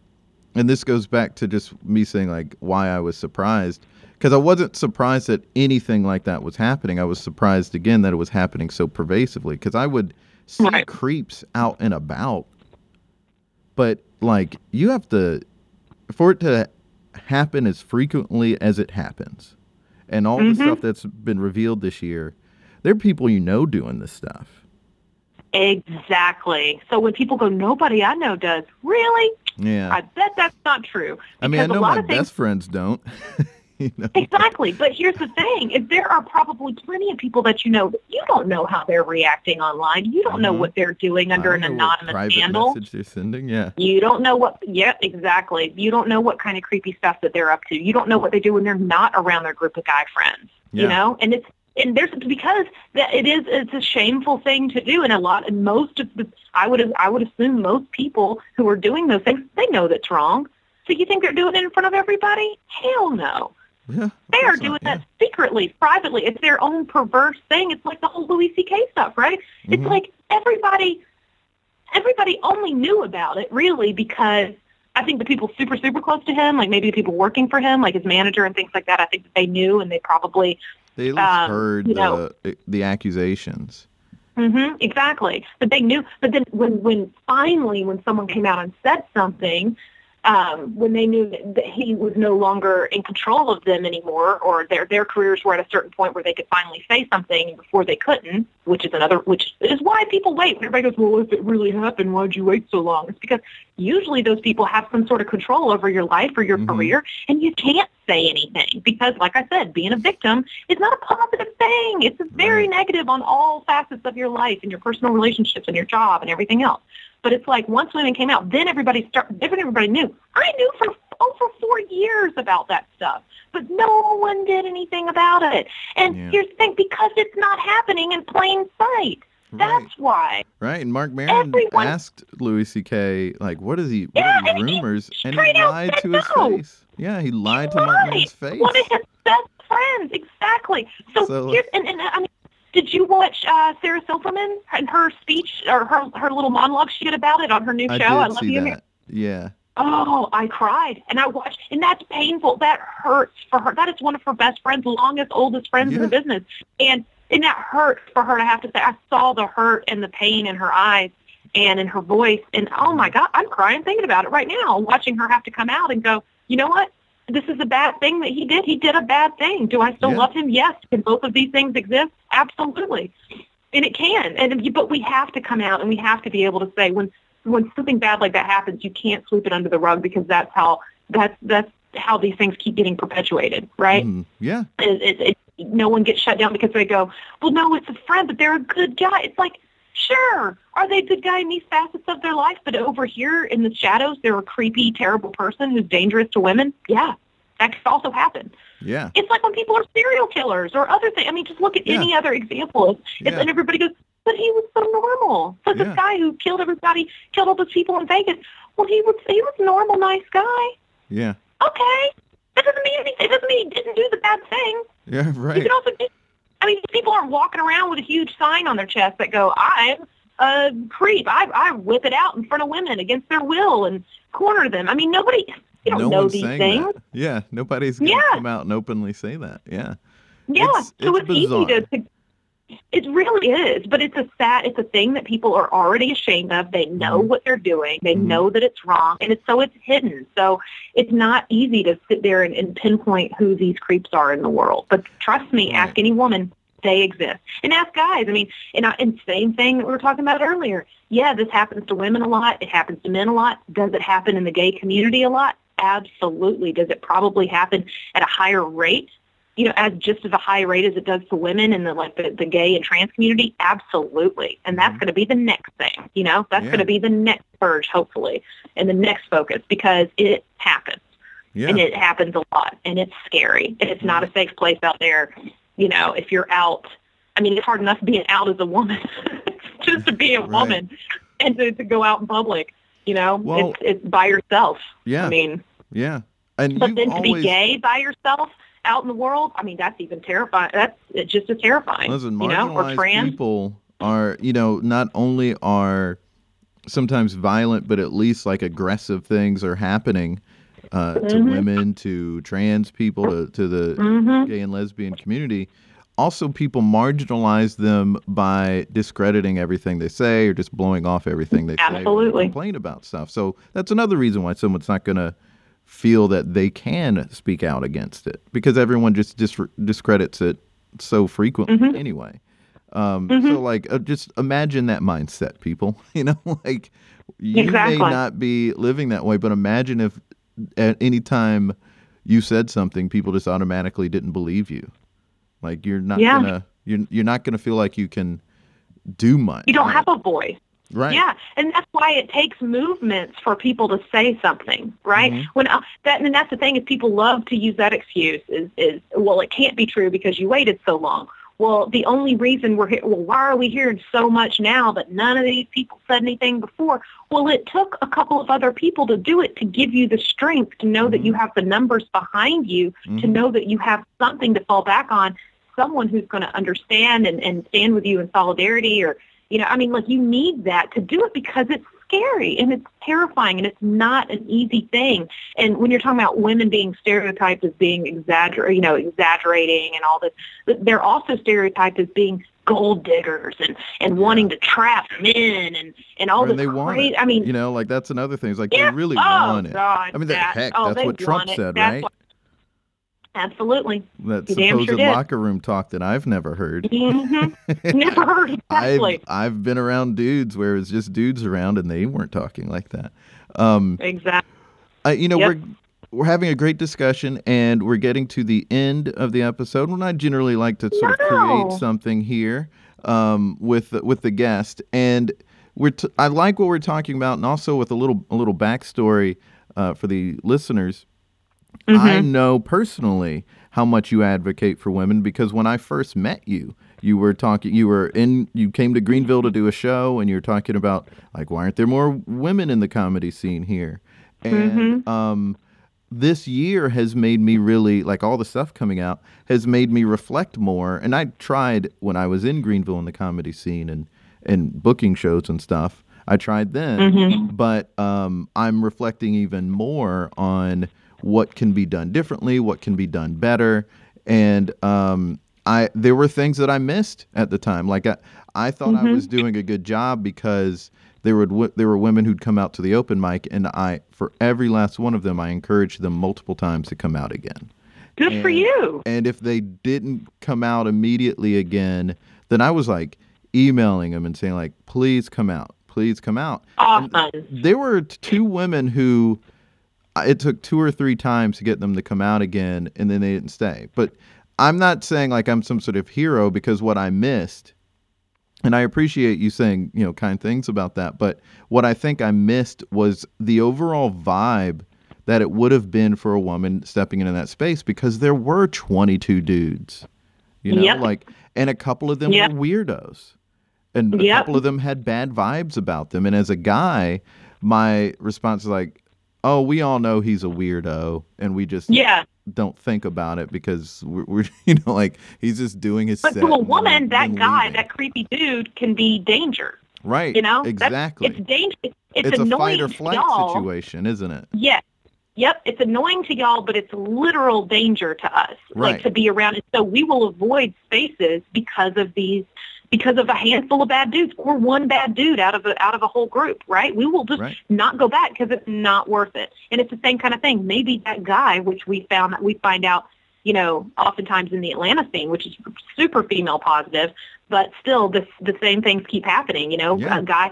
S1: and this goes back to just me saying like why I was surprised. Because I wasn't surprised that anything like that was happening. I was surprised again that it was happening so pervasively. Because I would see
S2: Right.
S1: creeps out and about, but like you have to for it to happen as frequently as it happens, and all the
S2: Mhm.
S1: stuff that's been revealed this year, there are people you know doing this stuff.
S2: Exactly. So when people go, nobody I know does. Really?
S1: Yeah,
S2: I bet that's not true.
S1: I mean, I know
S2: lot
S1: my
S2: of things
S1: best friends don't. you know,
S2: Exactly. But here's the thing. If there are probably plenty of people that you know, that you don't know how they're reacting online. You don't know
S1: Mhm.
S2: what they're doing under an anonymous
S1: private
S2: handle.
S1: message they're sending. Yeah,
S2: You don't know what, yeah, exactly. You don't know what kind of creepy stuff that they're up to. You don't know what they do when they're not around their group of guy friends,
S1: Yeah.
S2: you know? And it's, and there's, because that it is, it's a shameful thing to do. And a lot, and most of the, I would, I would assume most people who are doing those things, they know that's wrong. So you think they're doing it in front of everybody? Hell no.
S1: yeah.
S2: They are doing
S1: not, yeah.
S2: that secretly, privately. It's their own perverse thing. It's like the whole Louis C.K. stuff, right? It's
S1: Mhm.
S2: like everybody, everybody only knew about it really because I think the people super, super close to him, like maybe the people working for him, like his manager and things like that, I think that they knew and they probably,
S1: They at least
S2: um,
S1: heard
S2: you
S1: the
S2: know-
S1: the accusations.
S2: hmm exactly. But they knew. But then when, when finally, when someone came out and said something, um, when they knew that, he was no longer in control of them anymore, or their their careers were at a certain point where they could finally say something before they couldn't, which is another, which is why people wait. Everybody goes, well, if it really happened, why'd you wait so long? It's because usually those people have some sort of control over your life or your
S1: Mhm.
S2: career, and you can't say anything because, like I said, being a victim is not a positive thing. It's very
S1: Right.
S2: negative on all facets of your life and your personal relationships and your job and everything else. But it's like once women came out, then everybody start. Then everybody knew. I knew for oh, over four years about that stuff, but no one did anything about it. And
S1: Yeah.
S2: here's the thing: because it's not happening in plain sight.
S1: Right.
S2: That's why.
S1: Right, and Marc Maron
S2: Everyone-
S1: asked Louis C.K. like, "What is he? What
S2: Yeah,
S1: are these
S2: and he
S1: rumors?" And he lied to his
S2: no.
S1: face. Yeah, he lied to
S2: He Marc.
S1: Maron's face.
S2: One of his best friends, exactly. So,
S1: So-
S2: here's and, and I mean, did you watch uh, Sarah Silverman and her speech or her her little monologue she did about it on her new
S1: I
S2: show?
S1: did
S2: I love
S1: see
S2: you.
S1: that. Yeah,
S2: Oh, I cried and I watched, and that's painful. That hurts for her. That is one of her best friends, longest, oldest friends in the business, and and that hurts for her to have to say. I saw the hurt and the pain in her eyes and in her voice, and oh my God, I'm crying thinking about it right now. Watching her have to come out and go, you know what? This is a bad thing that he did. He did a bad thing. Do I still
S1: Yeah.
S2: love him? Yes. Can both of these things exist? Absolutely. and it can. And but we have to come out and we have to be able to say when when something bad like that happens, you can't sweep it under the rug because that's how that's that's how these things keep getting perpetuated, right?
S1: Mhm. Yeah.
S2: It, it, it, no one gets shut down because they go, well, no, it's a friend, but they're a good guy. It's like, sure, are they a good guy in these facets of their life? But over here in the shadows, they're a creepy, terrible person who's dangerous to women. Yeah, that could also happen.
S1: Yeah.
S2: It's like when people are serial killers or other things. I mean, just look at
S1: Yeah.
S2: any other example. It's,
S1: Yeah.
S2: And everybody goes, but he was so normal. So
S1: Yeah.
S2: this guy who killed everybody, killed all those people in Vegas, well, he was he was a normal, nice guy.
S1: Yeah.
S2: Okay. That doesn't mean anything. It doesn't mean he didn't do the bad thing.
S1: Yeah. right.
S2: You can also do, I mean, people aren't walking around with a huge sign on their chest that go, I'm a creep. I, I whip it out in front of women against their will and corner them. I mean, nobody, you don't
S1: no
S2: know these things.
S1: that. Yeah. Nobody's gonna
S2: Yeah.
S1: come out and openly say that. Yeah.
S2: Yeah,
S1: It's-
S2: so
S1: it's
S2: it's, easy to, to. It really is, but it's a sad. It's a thing that people are already ashamed of. They know
S1: Mhm.
S2: what they're doing. They
S1: Mhm.
S2: know that it's wrong, and it's so it's hidden. So it's not easy to sit there and, and pinpoint who these creeps are in the world. But trust me, ask any woman. They exist, and ask guys. I mean, and, I, and same thing that we were talking about earlier. Yeah, this happens to women a lot. It happens to men a lot. Does it happen in the gay community a lot? Absolutely. Does it probably happen at a higher rate? You know, as just as a high rate as it does to women in the like the, the gay and trans community? Absolutely. And that's
S1: Mhm.
S2: going to be the next thing, you know, that's
S1: Yeah.
S2: going to be the next purge, hopefully, and the next focus because it happens
S1: Yeah.
S2: and it happens a lot and it's scary and it's not a safe place out there. You know, if you're out, I mean, it's hard enough being out as a woman just to be a
S1: Right.
S2: woman and to, to go out in public, you know,
S1: Well-
S2: it's, it's by yourself.
S1: yeah.
S2: I mean,
S1: yeah. And
S2: but then to
S1: always
S2: be gay by yourself out in the world, I mean, that's even terrifying. That's just as terrifying.
S1: Listen,
S2: you know, or trans.
S1: people are, you know, not only are sometimes violent, but at least like aggressive things are happening uh, to
S2: Mhm.
S1: women, to trans people, to, to the
S2: hmm
S1: gay and lesbian community. Also, people marginalize them by discrediting everything they say or just blowing off everything they say.
S2: Absolutely.
S1: Complain about stuff. So that's another reason why someone's not going to feel that they can speak out against it because everyone just dis- discredits it so frequently
S2: Mhm.
S1: anyway. Um,
S2: Mhm.
S1: So, like, uh, just imagine that mindset, people. You know, like you
S2: Exactly.
S1: may not be living that way, but imagine if at any time you said something, people just automatically didn't believe you. Like you're not
S2: Yeah.
S1: gonna you're you're not gonna feel like you can do much.
S2: You don't have a voice.
S1: Right.
S2: Yeah, and that's why it takes movements for people to say something, right?
S1: Mhm.
S2: When uh, that and that's the thing is people love to use that excuse is is well it can't be true because you waited so long. Well, the only reason we're here, well, why are we hearing so much now that none of these people said anything before? Well, it took a couple of other people to do it to give you the strength to know that you have the numbers behind you, to
S1: Mhm.
S2: know that you have something to fall back on, someone who's going to understand and, and stand with you in solidarity or, you know, I mean, like you need that to do it because it's scary and it's terrifying and it's not an easy thing. And when you're talking about women being stereotyped as being exagger, you know, exaggerating and all this, they're also stereotyped as being gold diggers and, and wanting to trap men and, and all
S1: and
S2: this
S1: they want
S2: crazy. I mean,
S1: you know, like that's another thing. It's like
S2: yeah,
S1: they really
S2: oh,
S1: want it.
S2: God,
S1: I mean, that- heck,
S2: oh,
S1: that's what Trump said,
S2: That's
S1: right?
S2: what- absolutely.
S1: That
S2: damn
S1: supposed
S2: sure
S1: locker room talk that I've never heard.
S2: hmm Never heard exactly.
S1: I've I've been around dudes where it's just dudes around and they weren't talking like that. Um,
S2: Exactly.
S1: Uh, you know,
S2: Yep.
S1: we're we're having a great discussion, and we're getting to the end of the episode. When I generally like to sort of create something here um, with the- with the guest, and we're t- I like what we're talking about, and also with a little a little backstory uh, for the listeners. I
S2: Mm-hmm.
S1: know personally how much you advocate for women because when I first met you, you were talking, you were in, you came to Greenville to do a show, and you were talking about like, why aren't there more women in the comedy scene here? And
S2: Mm-hmm.
S1: um, this year has made me really like all the stuff coming out has made me reflect more. And I tried when I was in Greenville in the comedy scene and and booking shows and stuff. I tried then,
S2: Mm-hmm.
S1: but um, I'm reflecting even more on what can be done differently, what can be done better, and um, I there were things that I missed at the time. Like I, I thought I was doing a good job because there would there were women who'd come out to the open mic, and I for every last one of them, I encouraged them multiple times to come out again.
S2: Good for you.
S1: And if they didn't come out immediately again, then I was like, emailing them and saying like, "Please come out, please come out." And
S2: Awesome.
S1: there were two women who uh, it took two or three times to get them to come out again, and then they didn't stay. But I'm not saying like I'm some sort of hero because what I missed, and I appreciate you saying you know kind things about that. But what I think I missed was the overall vibe that it would have been for a woman stepping into that space because there were 22 dudes, you know,
S2: Yep.
S1: like, and a couple of them
S2: Yep.
S1: were weirdos, and a
S2: Yep.
S1: couple of them had bad vibes about them. And as a guy, my response is like, "Oh, we all know he's a weirdo, and we just
S2: Yeah.
S1: don't think about it because we're, we're you know like he's just doing his
S2: But to a woman, that guy,
S1: leaving.
S2: that creepy dude, can be danger.
S1: right
S2: You know, That's-
S1: exactly
S2: it's dangerous. It's,
S1: it's a fight or flight situation isn't it
S2: Yes. Yep. It's annoying to y'all, but it's literal danger to us,
S1: Right.
S2: like to be around. And so we will avoid spaces because of these, because of a handful of bad dudes or one bad dude out of a out of a whole group, right? We will just
S1: Right.
S2: not go back because it's not worth it. And it's the same kind of thing. Maybe that guy, which we found that we find out, you know, oftentimes in the Atlanta scene, which is super female positive, but still the the same things keep happening. You know,
S1: Yeah.
S2: a guy,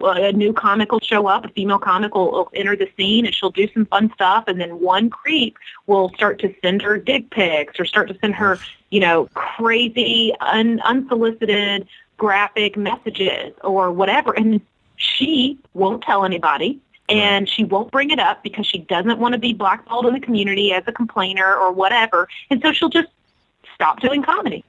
S2: a new comic will show up, a female comic will, will enter the scene, and she'll do some fun stuff, and then one creep will start to send her dick pics or start to send her, you know, crazy, un, unsolicited, graphic messages or whatever, and she won't tell anybody. And she won't bring it up because she doesn't want to be blackballed in the community as a complainer or whatever. And so she'll just stop doing comedy.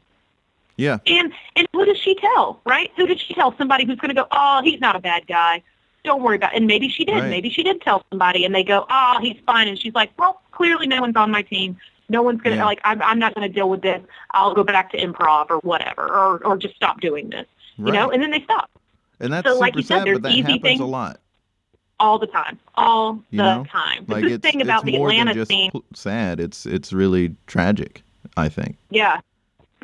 S1: Yeah
S2: And and who does she tell, right? Who did she tell? Somebody who's going to go, oh, he's not a bad guy. Don't worry about it. And maybe she did.
S1: Right.
S2: Maybe she did tell somebody, and they go, oh, he's fine. And she's like, well, clearly no one's on my team. No one's going to,
S1: Yeah.
S2: like, I'm, I'm not going to deal with this. I'll go back to improv or whatever, or, or just stop doing this, you know? And then they stop
S1: and that's
S2: so, like you said,
S1: sad
S2: there's
S1: but that
S2: easy
S1: happens
S2: things-
S1: a lot
S2: all the time, all
S1: You
S2: the
S1: know?
S2: time. The
S1: like
S2: good
S1: it's,
S2: thing about the Atlanta scene
S1: sad it's it's really tragic i think
S2: Yeah.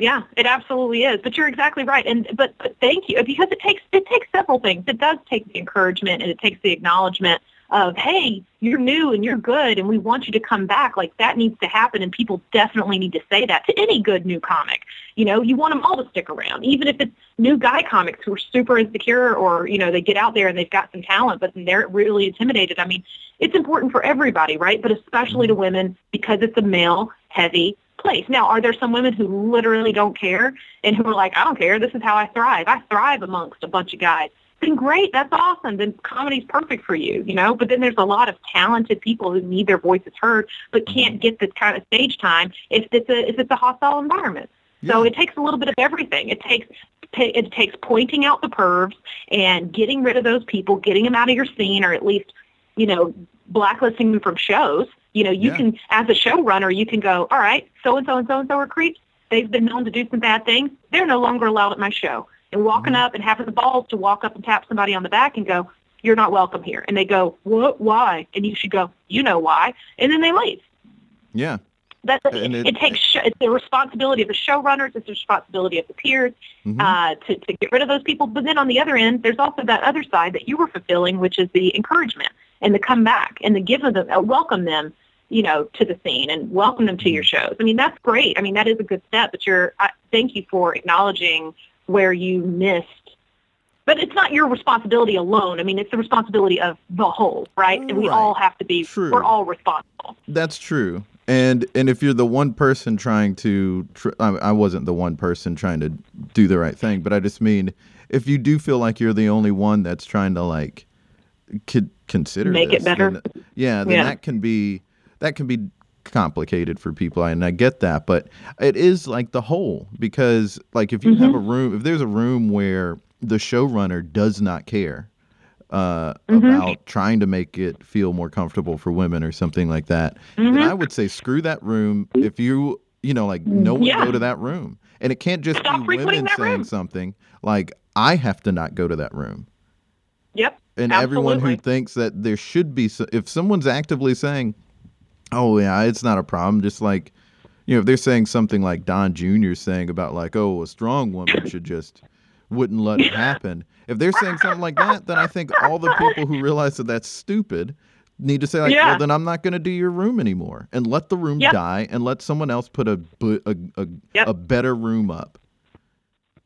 S2: Yeah, it absolutely is. But you're exactly right. And but but thank you because it takes it takes several things. It does take the encouragement and it takes the acknowledgement of, hey, you're new and you're good and we want you to come back. Like that needs to happen and people definitely need to say that to any good new comic. You know, you want them all to stick around, even if it's new guy comics who are super insecure or, you know, they get out there and they've got some talent, but they're really intimidated. I mean, it's important for everybody, right? But especially to women because it's a male heavy place. Now, are there some women who literally don't care and who are like, I don't care. This is how I thrive. I thrive amongst a bunch of guys. Then great. That's awesome. Then comedy's perfect for you, you know? But then there's a lot of talented people who need their voices heard but can't get this kind of stage time if it's a, if it's a hostile environment. So
S1: Yeah.
S2: it takes a little bit of everything. It takes it takes pointing out the pervs and getting rid of those people, getting them out of your scene, or at least, you know, blacklisting them from shows. You know, you
S1: Yeah.
S2: can, as a showrunner, you can go, all right, so and so and so and so are creeps. They've been known to do some bad things. They're no longer allowed at my show. And walking
S1: Mm-hmm.
S2: up and having the balls to walk up and tap somebody on the back and go, you're not welcome here. And they go, what? Why? And you should go, you know why? And then they leave.
S1: yeah
S2: That it,
S1: it-
S2: takes sh- it's the responsibility of the showrunners. It's the responsibility of the peers
S1: Mhm.
S2: uh, to to get rid of those people. But then on the other end, there's also that other side that you were fulfilling, which is the encouragement and to come back and the give them uh, welcome them, you know, to the scene and welcome them to your
S1: Mm-hmm.
S2: shows. I mean, that's great. I mean, that is a good step. But you're I, thank you for acknowledging where you missed. But it's not your responsibility alone. I mean, it's the responsibility of the whole, right? And we
S1: Right.
S2: all have to be.
S1: True.
S2: We're all responsible.
S1: That's true. And and if you're the one person trying to, tr- I, I wasn't the one person trying to do the right thing, but I just mean if you do feel like you're the only one that's trying to like could consider
S2: Make it better.
S1: then- yeah, then
S2: Yeah.
S1: that can be that can be complicated for people, and I get that, but it is like the whole because like if you have a
S2: Mm-hmm.
S1: room, if there's a room where the showrunner does not care uh,
S2: Mm-hmm.
S1: about trying to make it feel more comfortable for women or something like that,
S2: Mm-hmm.
S1: I would say screw that room. If you, you know, like no one
S2: Yeah.
S1: go to that room, and it can't just
S2: Stop
S1: be women saying
S2: room.
S1: something like I have to not go to that room.
S2: Yep.
S1: And everyone who thinks that there should be, so- if someone's actively saying, "Oh yeah, it's not a problem," just like, you know, if they're saying something like Don Jr. saying about like, "Oh, a strong woman should just." wouldn't let it happen. If they're saying something like that, then I think all the people who realize that that's stupid need to say like,
S2: Yeah.
S1: well, then I'm not going to do your room anymore, and let the room
S2: Yep.
S1: die, and let someone else put a a a,
S2: Yep.
S1: a better room up.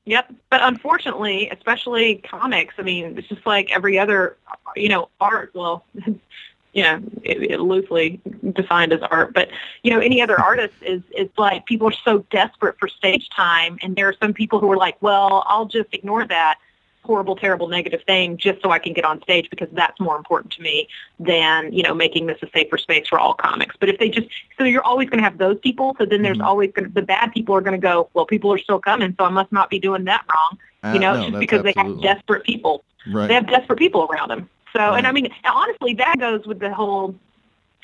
S2: Yep. But unfortunately, especially comics, I mean, it's just like every other, you know, art. Well, you it, it loosely defined as art, but you know, any other artist is is like people are so desperate for stage time, and there are some people who are like, well, I'll just ignore that horrible, terrible, negative thing just so I can get on stage because that's more important to me than, you know, making this a safer space for all comics. But if they just, so you're always going to have those people. So then there's mm-hmm. always going to, the bad people are going to go, well, people are still coming, so I must not be doing that wrong. Uh, you know, no, just because absolutely. they have desperate people. Right. They have desperate people around them. So, right. and I mean, honestly, that goes with the whole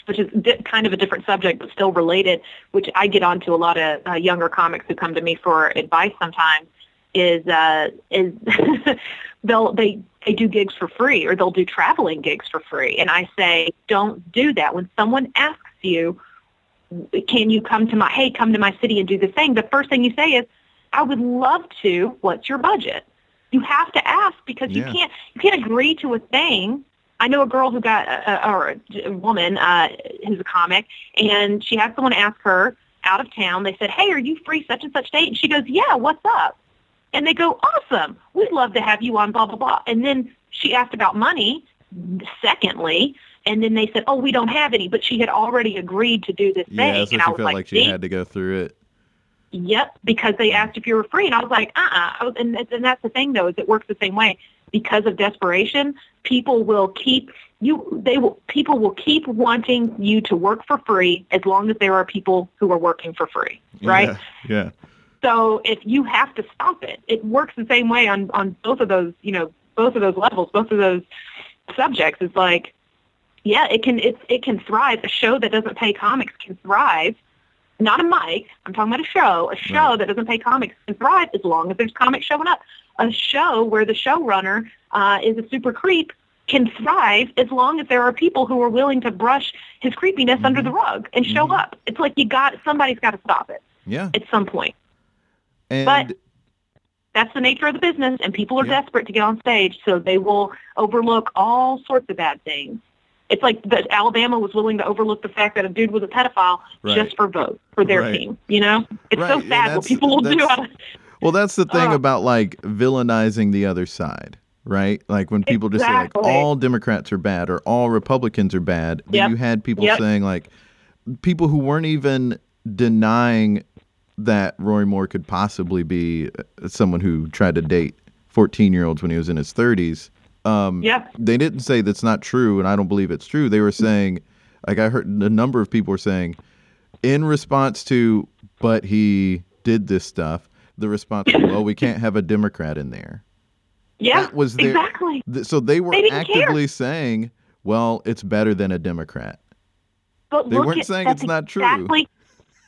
S2: which is di- kind of a different subject but still related, which I get onto a lot of uh, younger comics who come to me for advice sometimes is uh, is they'll they they do gigs for free or they'll do traveling gigs for free, and I say don't do that. When someone asks you, can you come to my hey come to my city and do this thing? The first thing you say is, I would love to. What's your budget? You have to ask because yeah. you can't you can't agree to a thing I know a girl who got, uh, or a woman uh, who's a comic, and she had someone ask her out of town. They said, "Hey, are you free such and such date?" And she goes, "Yeah, what's up?" And they go, awesome, we'd love to have you on, blah, blah, blah. And then she asked about money, secondly, and then they said, oh, we don't have any. But she had already agreed to do this
S1: yeah,
S2: thing.
S1: Yeah, so
S2: and
S1: she felt like, like she had to go through it.
S2: Yep, because they asked if you were free, and I was like, uh-uh. Was, and, and that's the thing, though, is it works the same way. Because of desperation, people will keep you. They will. People will keep wanting you to work for free as long as there are people who are working for free, right?
S1: Yeah. yeah.
S2: So if you have to stop it, it works the same way on, on both of those, you know, both of those levels, both of those subjects. It's like, yeah, it can, it, it can thrive. A show that doesn't pay comics can thrive. Not a mic. I'm talking about a show. A show right. that doesn't pay comics can thrive as long as there's comics showing up. A show where the showrunner uh, is a super creep can thrive as long as there are people who are willing to brush his creepiness mm-hmm. under the rug and show mm-hmm. up. It's like you got somebody's got to stop it.
S1: Yeah.
S2: At some point.
S1: And
S2: but that's the nature of the business, and people are yeah. desperate to get on stage, so they will overlook all sorts of bad things. It's like that Alabama was willing to overlook the fact that a dude was a pedophile right. just for vote for their right. team. You know, it's right. so sad what people will do. Of,
S1: well, that's the thing uh, about like villainizing the other side right? Like when people exactly. just say like all Democrats are bad or all Republicans are bad. Yep. you had people yep. saying like people who weren't even denying that Roy Moore could possibly be uh, someone who tried to date 14 year olds when he was in his 30s. Um,
S2: yeah.
S1: They didn't say that's not true, and I don't believe it's true. They were saying, like, I heard a number of people were saying, in response to, but he did this stuff, the response was, well, we can't have a Democrat in there.
S2: Yeah, that was their, exactly.
S1: Th- so they were they actively care. saying, well, it's better than a Democrat.
S2: But
S1: they weren't
S2: at,
S1: saying it's not true.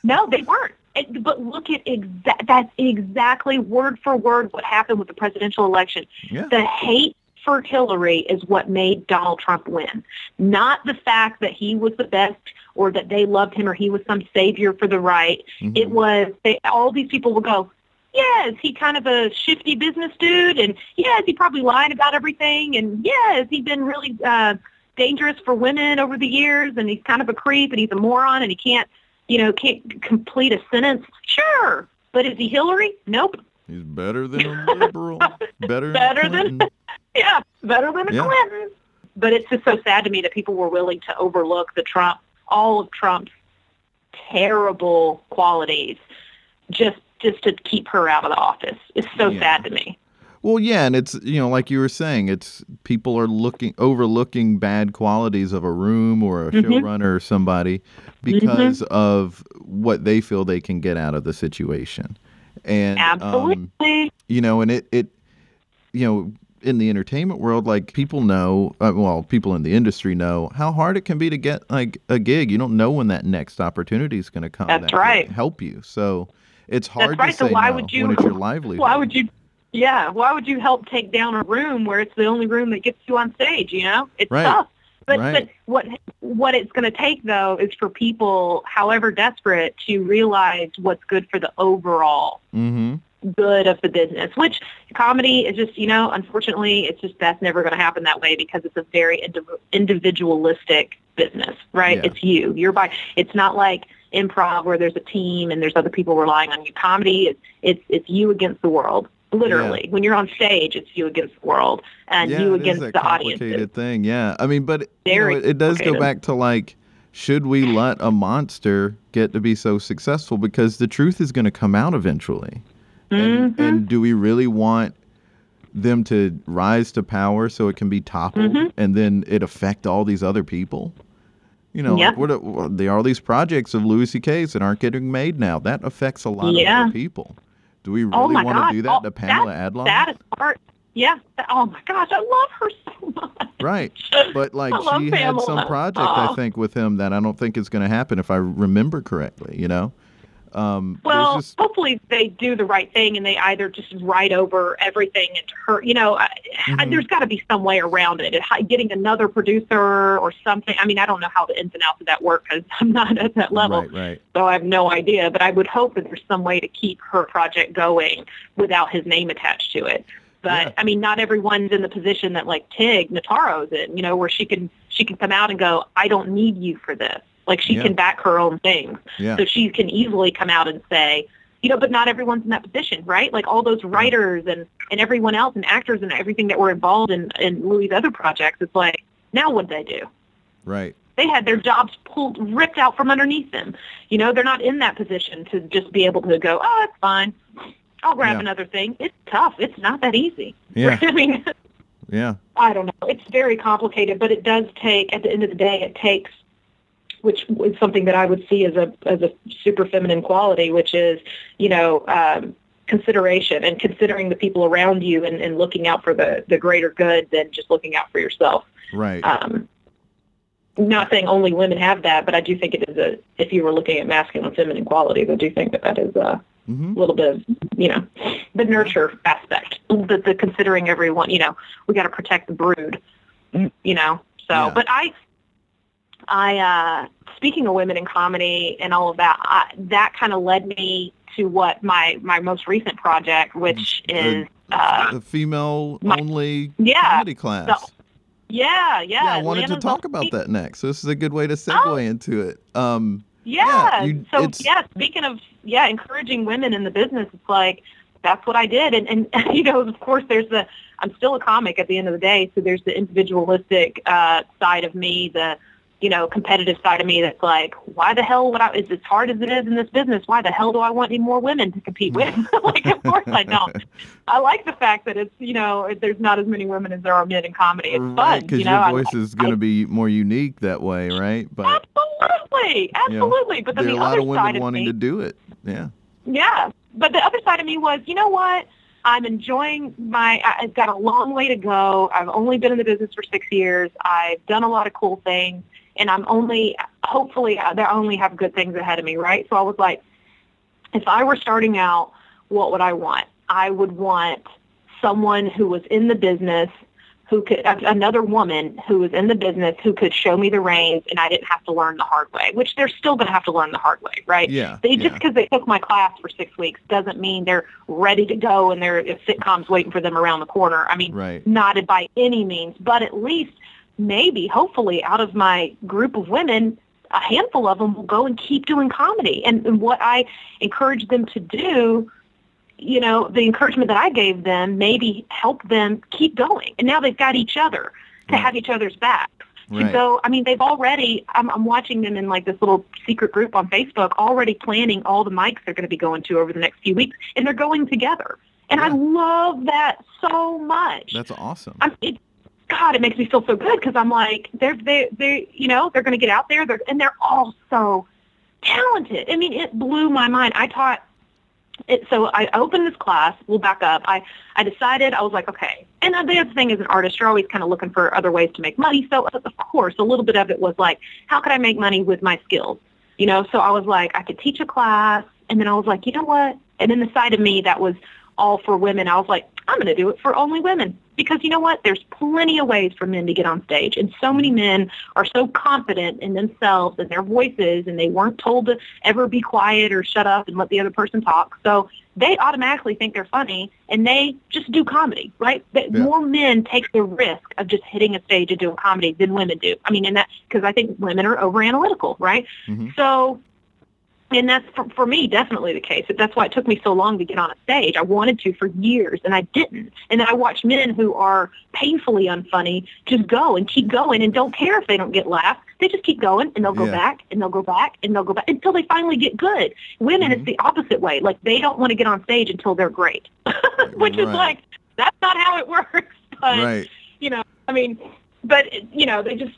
S2: No, they weren't. It, but look at exa- that's exactly word for word what happened with the presidential election.
S1: Yeah.
S2: The hate for Hillary is what made Donald Trump win, not the fact that he was the best or that they loved him or he was some savior for the right. Mm-hmm. It was they, all these people will go, yeah, is he kind of a shifty business dude? And yeah, is he probably lied about everything? And yeah, has he been really uh, dangerous for women over the years? And he's kind of a creep and he's a moron and he can't you know, can't complete a sentence? Sure. But is he Hillary? Nope.
S1: He's better than a liberal. better,
S2: better
S1: than,
S2: than yeah, better than a yeah. Clinton. But it's just so sad to me that people were willing to overlook the Trump, all of Trump's terrible qualities, just just to keep her out of the office. It's so yeah. sad to me.
S1: Well, yeah, and it's you know like you were saying, it's people are looking overlooking bad qualities of a room or a mm-hmm. showrunner or somebody because mm-hmm. of what they feel they can get out of the situation. And
S2: um, absolutely,
S1: um, you know, and it it you know in the entertainment world, like people know, uh, well, people in the industry know how hard it can be to get like a gig. You don't know when that next opportunity is going to come.
S2: That's
S1: that
S2: right.
S1: Help you. So it's hard
S2: That's right.
S1: to say
S2: so why
S1: no
S2: would you,
S1: when it's your livelihood.
S2: Why would you yeah, why would you help take down a room where it's the only room that gets you on stage? You know, it's
S1: right.
S2: tough. But,
S1: right.
S2: but what what it's going to take though is for people, however desperate, to realize what's good for the overall
S1: mm-hmm.
S2: good of the business. Which comedy is just, you know, unfortunately, it's just that's never going to happen that way because it's a very indiv- individualistic business, right?
S1: Yeah.
S2: It's you. You're by. It's not like improv where there's a team and there's other people relying on you. Comedy, it's it's it's you against the world Literally, when you're on stage, it's you against the world and
S1: yeah,
S2: you against the audience.
S1: complicated thing. Yeah, I mean, but you know, it, it does go back to like, should we let a monster get to be so successful? Because the truth is going to come out eventually. And,
S2: Mm-hmm.
S1: and do we really want them to rise to power so it can be toppled
S2: Mm-hmm.
S1: and then it affect all these other people? You know,
S2: Yeah.
S1: like what, are- there are these projects of Louis C.K.'s that aren't getting made now. That affects a lot of
S2: Yeah.
S1: other people. Do we
S2: oh
S1: really
S2: my
S1: want
S2: gosh!
S1: to do that
S2: oh,
S1: to Pamela Adlon?
S2: That is part. Yeah. oh my gosh, I love her so much.
S1: Right. But like she had some project I
S2: Oh.
S1: think with him that I don't think is going to happen if I remember correctly, you know. Um
S2: Well,
S1: just-
S2: hopefully they do the right thing and they either just write over everything and her. You know, I, I, there's got to be some way around it. Getting another producer or something. I mean, I don't know how the ins and outs of that work because I'm not at that level,
S1: Right, right.
S2: so I have no idea. But I would hope that there's some way to keep her project going without his name attached to it. But
S1: Yeah.
S2: I mean, not everyone's in the position that like Tig Notaro's in. You know, where she can she can come out and go, I don't need you for this. Like she
S1: Yeah.
S2: can back her own things.
S1: Yeah.
S2: So she can easily come out and say, you know, but not everyone's in that position, right? Like all those writers and, and everyone else and actors and everything that were involved in, in Louis' other projects, it's like, now what do they do?
S1: Right.
S2: They had their jobs pulled, ripped out from underneath them. You know, they're not in that position to just be able to go, oh, it's fine. I'll grab
S1: Yeah.
S2: another thing. It's tough. It's not that easy.
S1: Yeah.
S2: I mean,
S1: Yeah.
S2: I don't know. It's very complicated, but it does take. At the end of the day, it takes, which is something that I would see as a as a super feminine quality, which is you know um, consideration and considering the people around you and, and looking out for the the greater good than just looking out for yourself.
S1: Right.
S2: Um, not saying only women have that, but I do think it is a. If you were looking at masculine and feminine qualities, I do think that that is a
S1: hmm
S2: little bit of you know the nurture aspect the, the considering everyone you know we got to protect the brood you know so
S1: Yeah.
S2: but i i uh speaking of women in comedy and all of that I, that kind of led me to what my my most recent project which is uh
S1: a female
S2: my-
S1: only
S2: yeah,
S1: comedy class.
S2: so- yeah yeah
S1: yeah, I wanted to talk about that next. So this is a good way to segue into it. Um
S2: Yeah.
S1: you-
S2: so yeah, speaking of yeah, encouraging women in the business, it's like that's what I did, and and you know, of course, there's the I'm still a comic at the end of the day, so there's the individualistic uh, side of me, the you know competitive side of me that's like, why the hell would I? It's as hard as it is in this business. Why the hell do I want any more women to compete with? Mm. like, of course I don't. I like the fact that it's you know there's not as many women as there are men in comedy. It's
S1: right,
S2: fun,
S1: because
S2: you know.
S1: your
S2: I-
S1: voice is going to be more unique that way, right? But
S2: Absolutely, absolutely. but then
S1: there are
S2: the
S1: a lot
S2: other
S1: of
S2: side
S1: women
S2: of
S1: wanting
S2: me,
S1: to do it. Yeah.
S2: yeah. But the other side of me was, you know what? I'm enjoying my. I've got a long way to go. I've only been in the business for six years. I've done a lot of cool things, and I'm only hopefully uh, I only have good things ahead of me, right? So I was like, if I were starting out, what would I want? I would want someone who was in the business who could another woman who was in the business who could show me the reins and I didn't have to learn the hard way, which they're still going to have to learn the hard way, right?
S1: Yeah.
S2: They just because they took my class for six weeks doesn't mean they're ready to go and their sitcoms waiting for them around the corner. I mean,
S1: Right.
S2: not by any means, but at least maybe, hopefully, out of my group of women, a handful of them will go and keep doing comedy. And, and what I encourage them to do, you know, the encouragement that I gave them maybe help them keep going. And now they've got each other to
S1: Right.
S2: have each other's back.
S1: Right.
S2: go, I mean, they've already, I'm, I'm watching them in like this little secret group on Facebook, already planning all the mics they're going to be going to over the next few weeks, and they're going together. And I love that so much.
S1: That's awesome.
S2: I'm, it, God, it makes me feel so good because I'm like, they're they they you know they're going to get out there, they're, and they're all so talented. I mean, it blew my mind. I taught it, so I opened this class. We'll back up. I I decided I was like, okay. And the other thing as an artist, you're always kind of looking for other ways to make money. So of course, a little bit of it was like, how could I make money with my skills? You know, so I was like, I could teach a class, and then I was like, you know what? And then the side of me that was all for women, I was like, I'm going to do it for only women because you know what? There's plenty of ways for men to get on stage, and so many men are so confident in themselves and their voices, and they weren't told to ever be quiet or shut up and let the other person talk. So they automatically think they're funny, and they just do comedy, right? But
S1: Yeah.
S2: More men take the risk of just hitting a stage and doing comedy than women do. I mean, in that because I think women are over analytical, right?
S1: Mhm.
S2: So and that's for, for me definitely the case. That's why it took me so long to get on a stage. I wanted to for years, and I didn't. And then I watch men who are painfully unfunny just go and keep going and don't care if they don't get laughs. They just keep going, and they'll go
S1: Yeah.
S2: back, and they'll go back, and they'll go back until they finally get good. Women,
S1: Mm-hmm.
S2: it's the opposite way. Like they don't want to get on stage until they're great, which is like that's not how it works. But
S1: right.
S2: you know, I mean, but you know, they just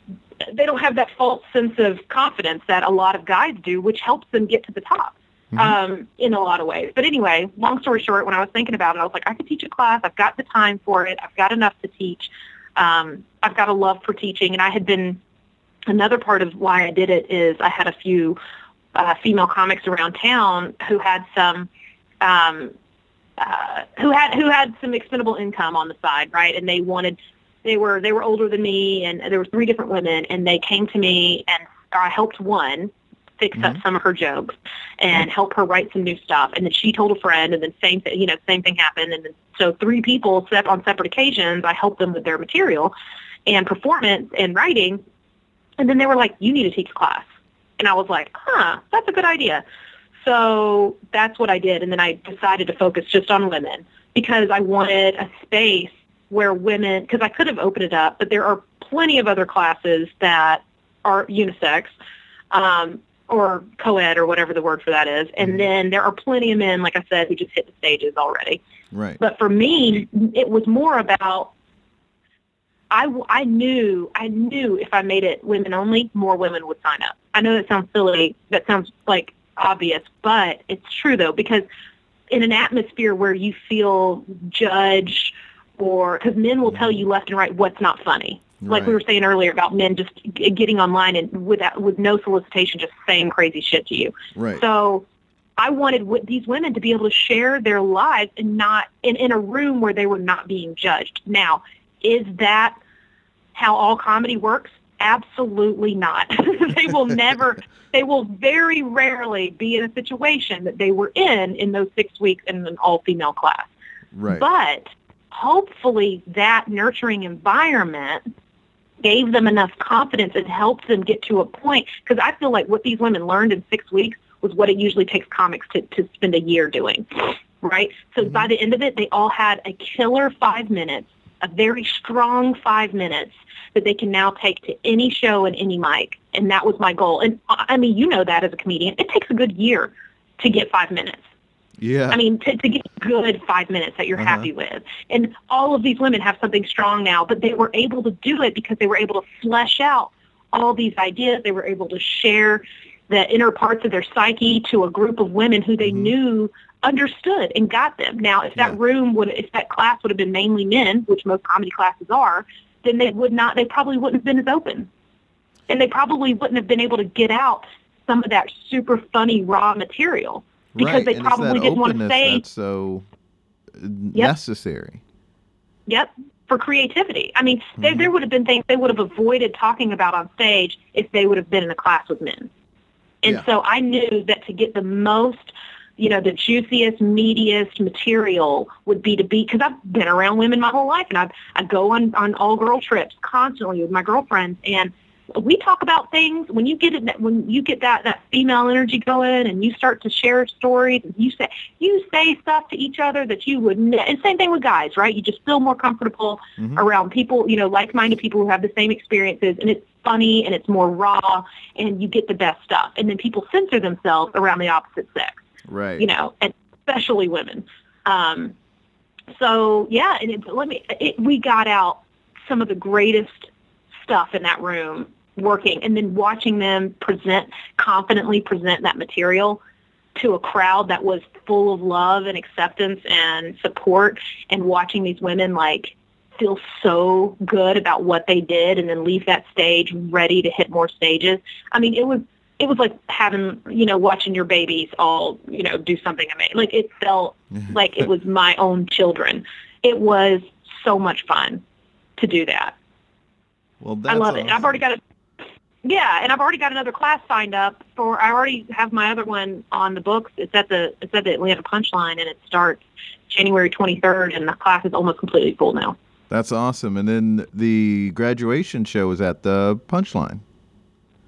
S2: they don't have that false sense of confidence that a lot of guys do, which helps them get to the top
S1: Mhm.
S2: um, in a lot of ways. But anyway, long story short, when I was thinking about it, I was like, I could teach a class. I've got the time for it. I've got enough to teach. Um, I've got a love for teaching, and I had been. Another part of why I did it is I had a few uh, female comics around town who had some um, uh, who had who had some expendable income on the side, right? And they wanted they were they were older than me, and there were three different women, and they came to me, and I helped one fix up mm-hmm. some of her jokes and help her write some new stuff, and then she told a friend, and then same thing, you know, same thing happened, and then, so three people set on separate occasions, I helped them with their material and performance and writing, and then they were like, "You need to teach a class," and I was like, "Huh, that's a good idea." So that's what I did, and then I decided to focus just on women because I wanted a space where women, because I could have opened it up, but there are plenty of other classes that are unisex um, or co-ed or whatever the word for that is, and then there are plenty of men, like I said, who just hit the stages already.
S1: Right.
S2: But for me, it was more about I, I knew I knew if I made it women only, more women would sign up. I know that sounds silly. That sounds like obvious, but it's true though because in an atmosphere where you feel judged or because men will tell you mm-hmm. left and right what's not funny. Like we were saying earlier about men just getting online and without with no solicitation, just saying crazy shit to you.
S1: Right.
S2: So I wanted w- these women to be able to share their lives and not in, in a room where they were not being judged. Now, is that how all comedy works? Absolutely not. they will never, they will very rarely be in a situation that they were in in those six weeks in an all-female class.
S1: right.
S2: But hopefully that nurturing environment gave them enough confidence and helped them get to a point because I feel like what these women learned in six weeks was what it usually takes comics to, to spend a year doing. Right? So mm-hmm. by the end of it, they all had a killer five minutes, a very strong five minutes that they can now take to any show and any mic. And that was my goal. And I I mean, you know that as a comedian, it takes a good year to get five minutes.
S1: Yeah.
S2: I mean, to, to get good five minutes that you're
S1: Uh-huh.
S2: happy with. And all of these women have something strong now, but they were able to do it because they were able to flesh out all these ideas. They were able to share the inner parts of their psyche to a group of women who they
S1: Mhm.
S2: knew understood and got them. Now, if that
S1: Yeah.
S2: room would, if that class would have been mainly men, which most comedy classes are, then they would not, they probably wouldn't have been as open. And they probably wouldn't have been able to get out some of that super funny raw material because
S1: right.
S2: they
S1: and
S2: probably didn't want to say
S1: so uh, necessary.
S2: Yep, for creativity. I mean, there,
S1: Mhm.
S2: there would have been things they would have avoided talking about on stage if they would have been in a class with men. And
S1: Yeah.
S2: so I knew that to get the most, you know, the juiciest, meatiest material would be to be, because I've been around women my whole life and I've, I go on, on all girl trips constantly with my girlfriends and we talk about things when you get it when you get that that female energy going and you start to share stories and you say you say stuff to each other that you would ne- and same thing with guys right you just feel more comfortable
S1: Mhm.
S2: around people you know like-minded people who have the same experiences and it's funny and it's more raw and you get the best stuff and then people censor themselves around the opposite sex
S1: Right.
S2: you know, and especially women. Um, so yeah, and it, let me. It, we got out some of the greatest stuff in that room working, and then watching them present confidently present that material to a crowd that was full of love and acceptance and support, and watching these women like feel so good about what they did and then leave that stage ready to hit more stages. I mean, it was it was like having, you know, watching your babies all, you know, do something amazing. Like it felt like it was my own children. It was so much fun to do that.
S1: well, that's
S2: I love it. I've already got a yeah, and I've already got another class signed up for. I already have my other one on the books. It's at the it's at the Atlanta Punchline, and it starts January 23rd, and the class is almost completely full now.
S1: That's awesome. And then the graduation show is at the Punchline.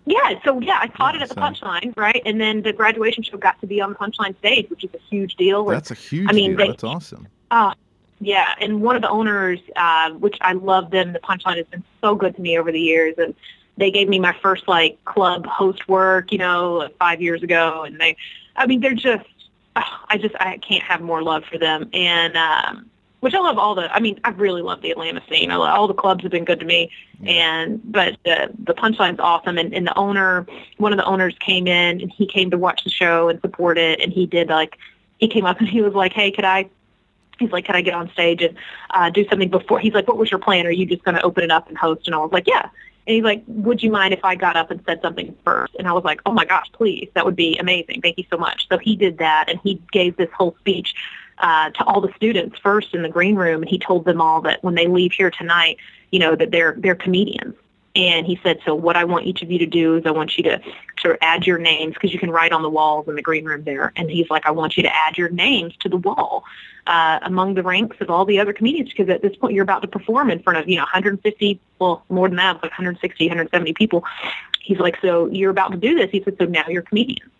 S2: Yeah, so yeah, I caught it at the
S1: So-
S2: punchline, right? And then the graduation show got to be on the punchline stage, which is a huge deal.
S1: That's a huge
S2: I mean,
S1: deal.
S2: they-
S1: That's awesome.
S2: Oh, yeah. And one of the owners, uh, which I love them, the Punchline has been so good to me over the years. And they gave me my first like club host work, you know, like five years ago. And they, I mean, they're just, oh, I just, I can't have more love for them. And, um, which I love all the, I mean, I really love the Atlanta scene. I love, all the clubs have been good to me. And, but the, the Punchline's awesome. And, and the owner, one of the owners came in and he came to watch the show and support it. And he did like, he came up and he was like, hey, could I, he's like, can I get on stage and uh, do something before? He's like, what was your plan? Are you just going to open it up and host? And I was like, yeah. And he's like, would you mind if I got up and said something first? And I was like, oh my gosh, please. That would be amazing. Thank you so much. So he did that and he gave this whole speech uh, to all the students first in the green room. And he told them all that when they leave here tonight, you know, that they're, they're comedians. And he said, so what I want each of you to do is I want you to sort of add your names because you can write on the walls in the green room there. And he's like, I want you to add your names to the wall uh, among the ranks of all the other comedians because at this point you're about to perform in front of, you know, 150, well, more than that, like 160, 170 people. He's like, so you're about to do this. He said, so now you're comedians.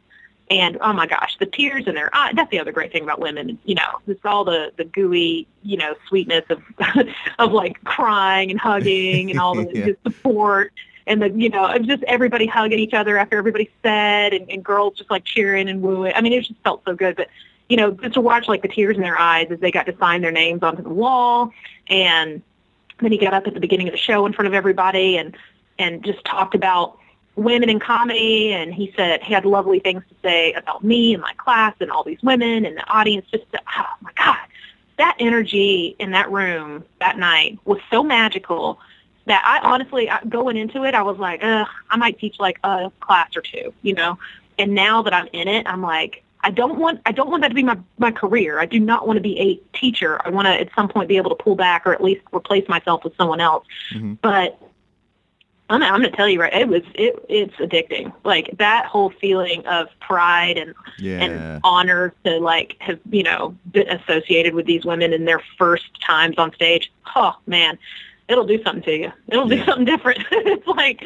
S2: And oh my gosh, the tears in their eyes. That's the other great thing about women. You know, it's all the the gooey, you know, sweetness of of like crying and hugging and all the
S1: Yeah.
S2: the support and the you know just everybody hugging each other after everybody said and, and girls just like cheering and wooing. I mean, it just felt so good. But you know, just to watch like the tears in their eyes as they got to sign their names onto the wall and then he got up at the beginning of the show in front of everybody and and just talked about women in comedy and he said he had lovely things to say about me and my class and all these women and the audience just oh my god that energy in that room that night was so magical that I honestly I- going into it I was like Ugh, I might teach like a class or two you know and now that I'm in it I'm like I don't want I don't want that to be my my career. I do not want to be a teacher. I want to at some point be able to pull back or at least replace myself with someone else.
S1: Mhm.
S2: But I'm, I'm going to tell you right, it was it it's addicting. Like that whole feeling of pride and
S1: Yeah.
S2: and honor to like have you know been associated with these women in their first times on stage. Oh man, it'll do something to you. It'll
S1: Yeah.
S2: do something different. it's like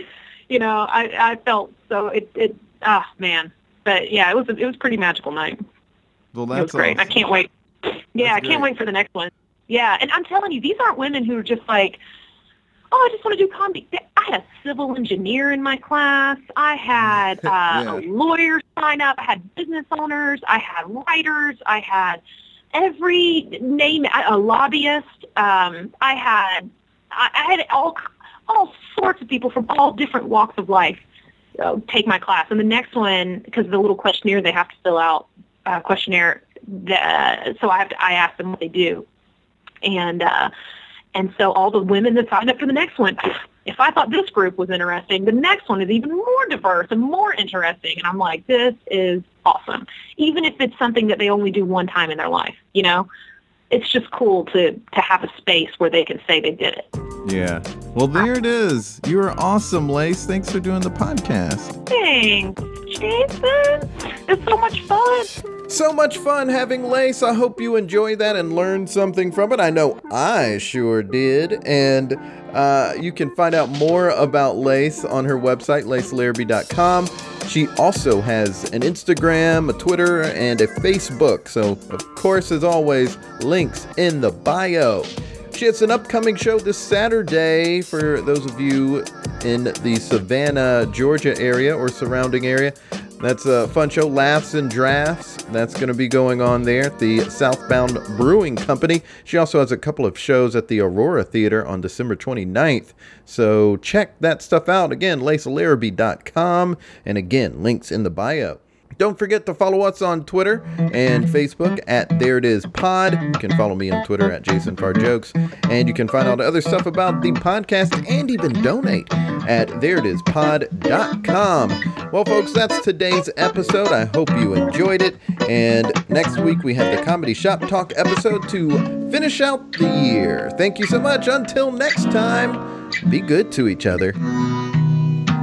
S2: you know I I felt so it it ah man, but yeah it was it was a pretty magical night.
S1: well,
S2: it was
S1: that's
S2: great. I can't wait. Yeah,
S1: That's
S2: I can't
S1: great.
S2: wait for the next one. Yeah, and I'm telling you, these aren't women who are just like, oh, I just want to do comedy. I had a civil engineer in my class. I had uh,
S1: Yeah.
S2: a lawyer sign up. I had business owners. I had writers. I had every name, a lobbyist. Um, I had I, I had all all sorts of people from all different walks of life uh, take my class. And the next one, because of the little questionnaire they have to fill out, uh, questionnaire. The, so I have to, I ask them what they do, and uh, and so all the women that signed up for the next one, if I thought this group was interesting, the next one is even more diverse and more interesting. And I'm like, this is awesome. Even if it's something that they only do one time in their life, you know, it's just cool to to have a space where they can say they did it.
S1: Yeah. Well, there it is. You are awesome, Lace. Thanks for doing the podcast.
S2: Thanks, Jason. It's so much fun.
S1: So much fun having Lace. I hope you enjoyed that and learned something from it. I know I sure did. And uh, you can find out more about Lace on her website, lacelarrabee.com. She also has an Instagram, a Twitter, and a Facebook. So, of course, as always, links in the bio. She has an upcoming show this Saturday for those of you in the Savannah, Georgia area or surrounding area. That's a fun show, Laughs and Drafts. That's going to be going on there at the Southbound Brewing Company. She also has a couple of shows at the Aurora Theater on December 29th. So check that stuff out. Again, lacelarrabee.com. And again, links in the bio. Don't forget to follow us on Twitter and Facebook at There It Is Pod. You can follow me on Twitter at Jason Jokes, and you can find out other stuff about the podcast and even donate at ThereItIsPod.com. Well, folks, that's today's episode. I hope you enjoyed it. And next week we have the Comedy Shop Talk episode to finish out the year. Thank you so much. Until next time, be good to each other.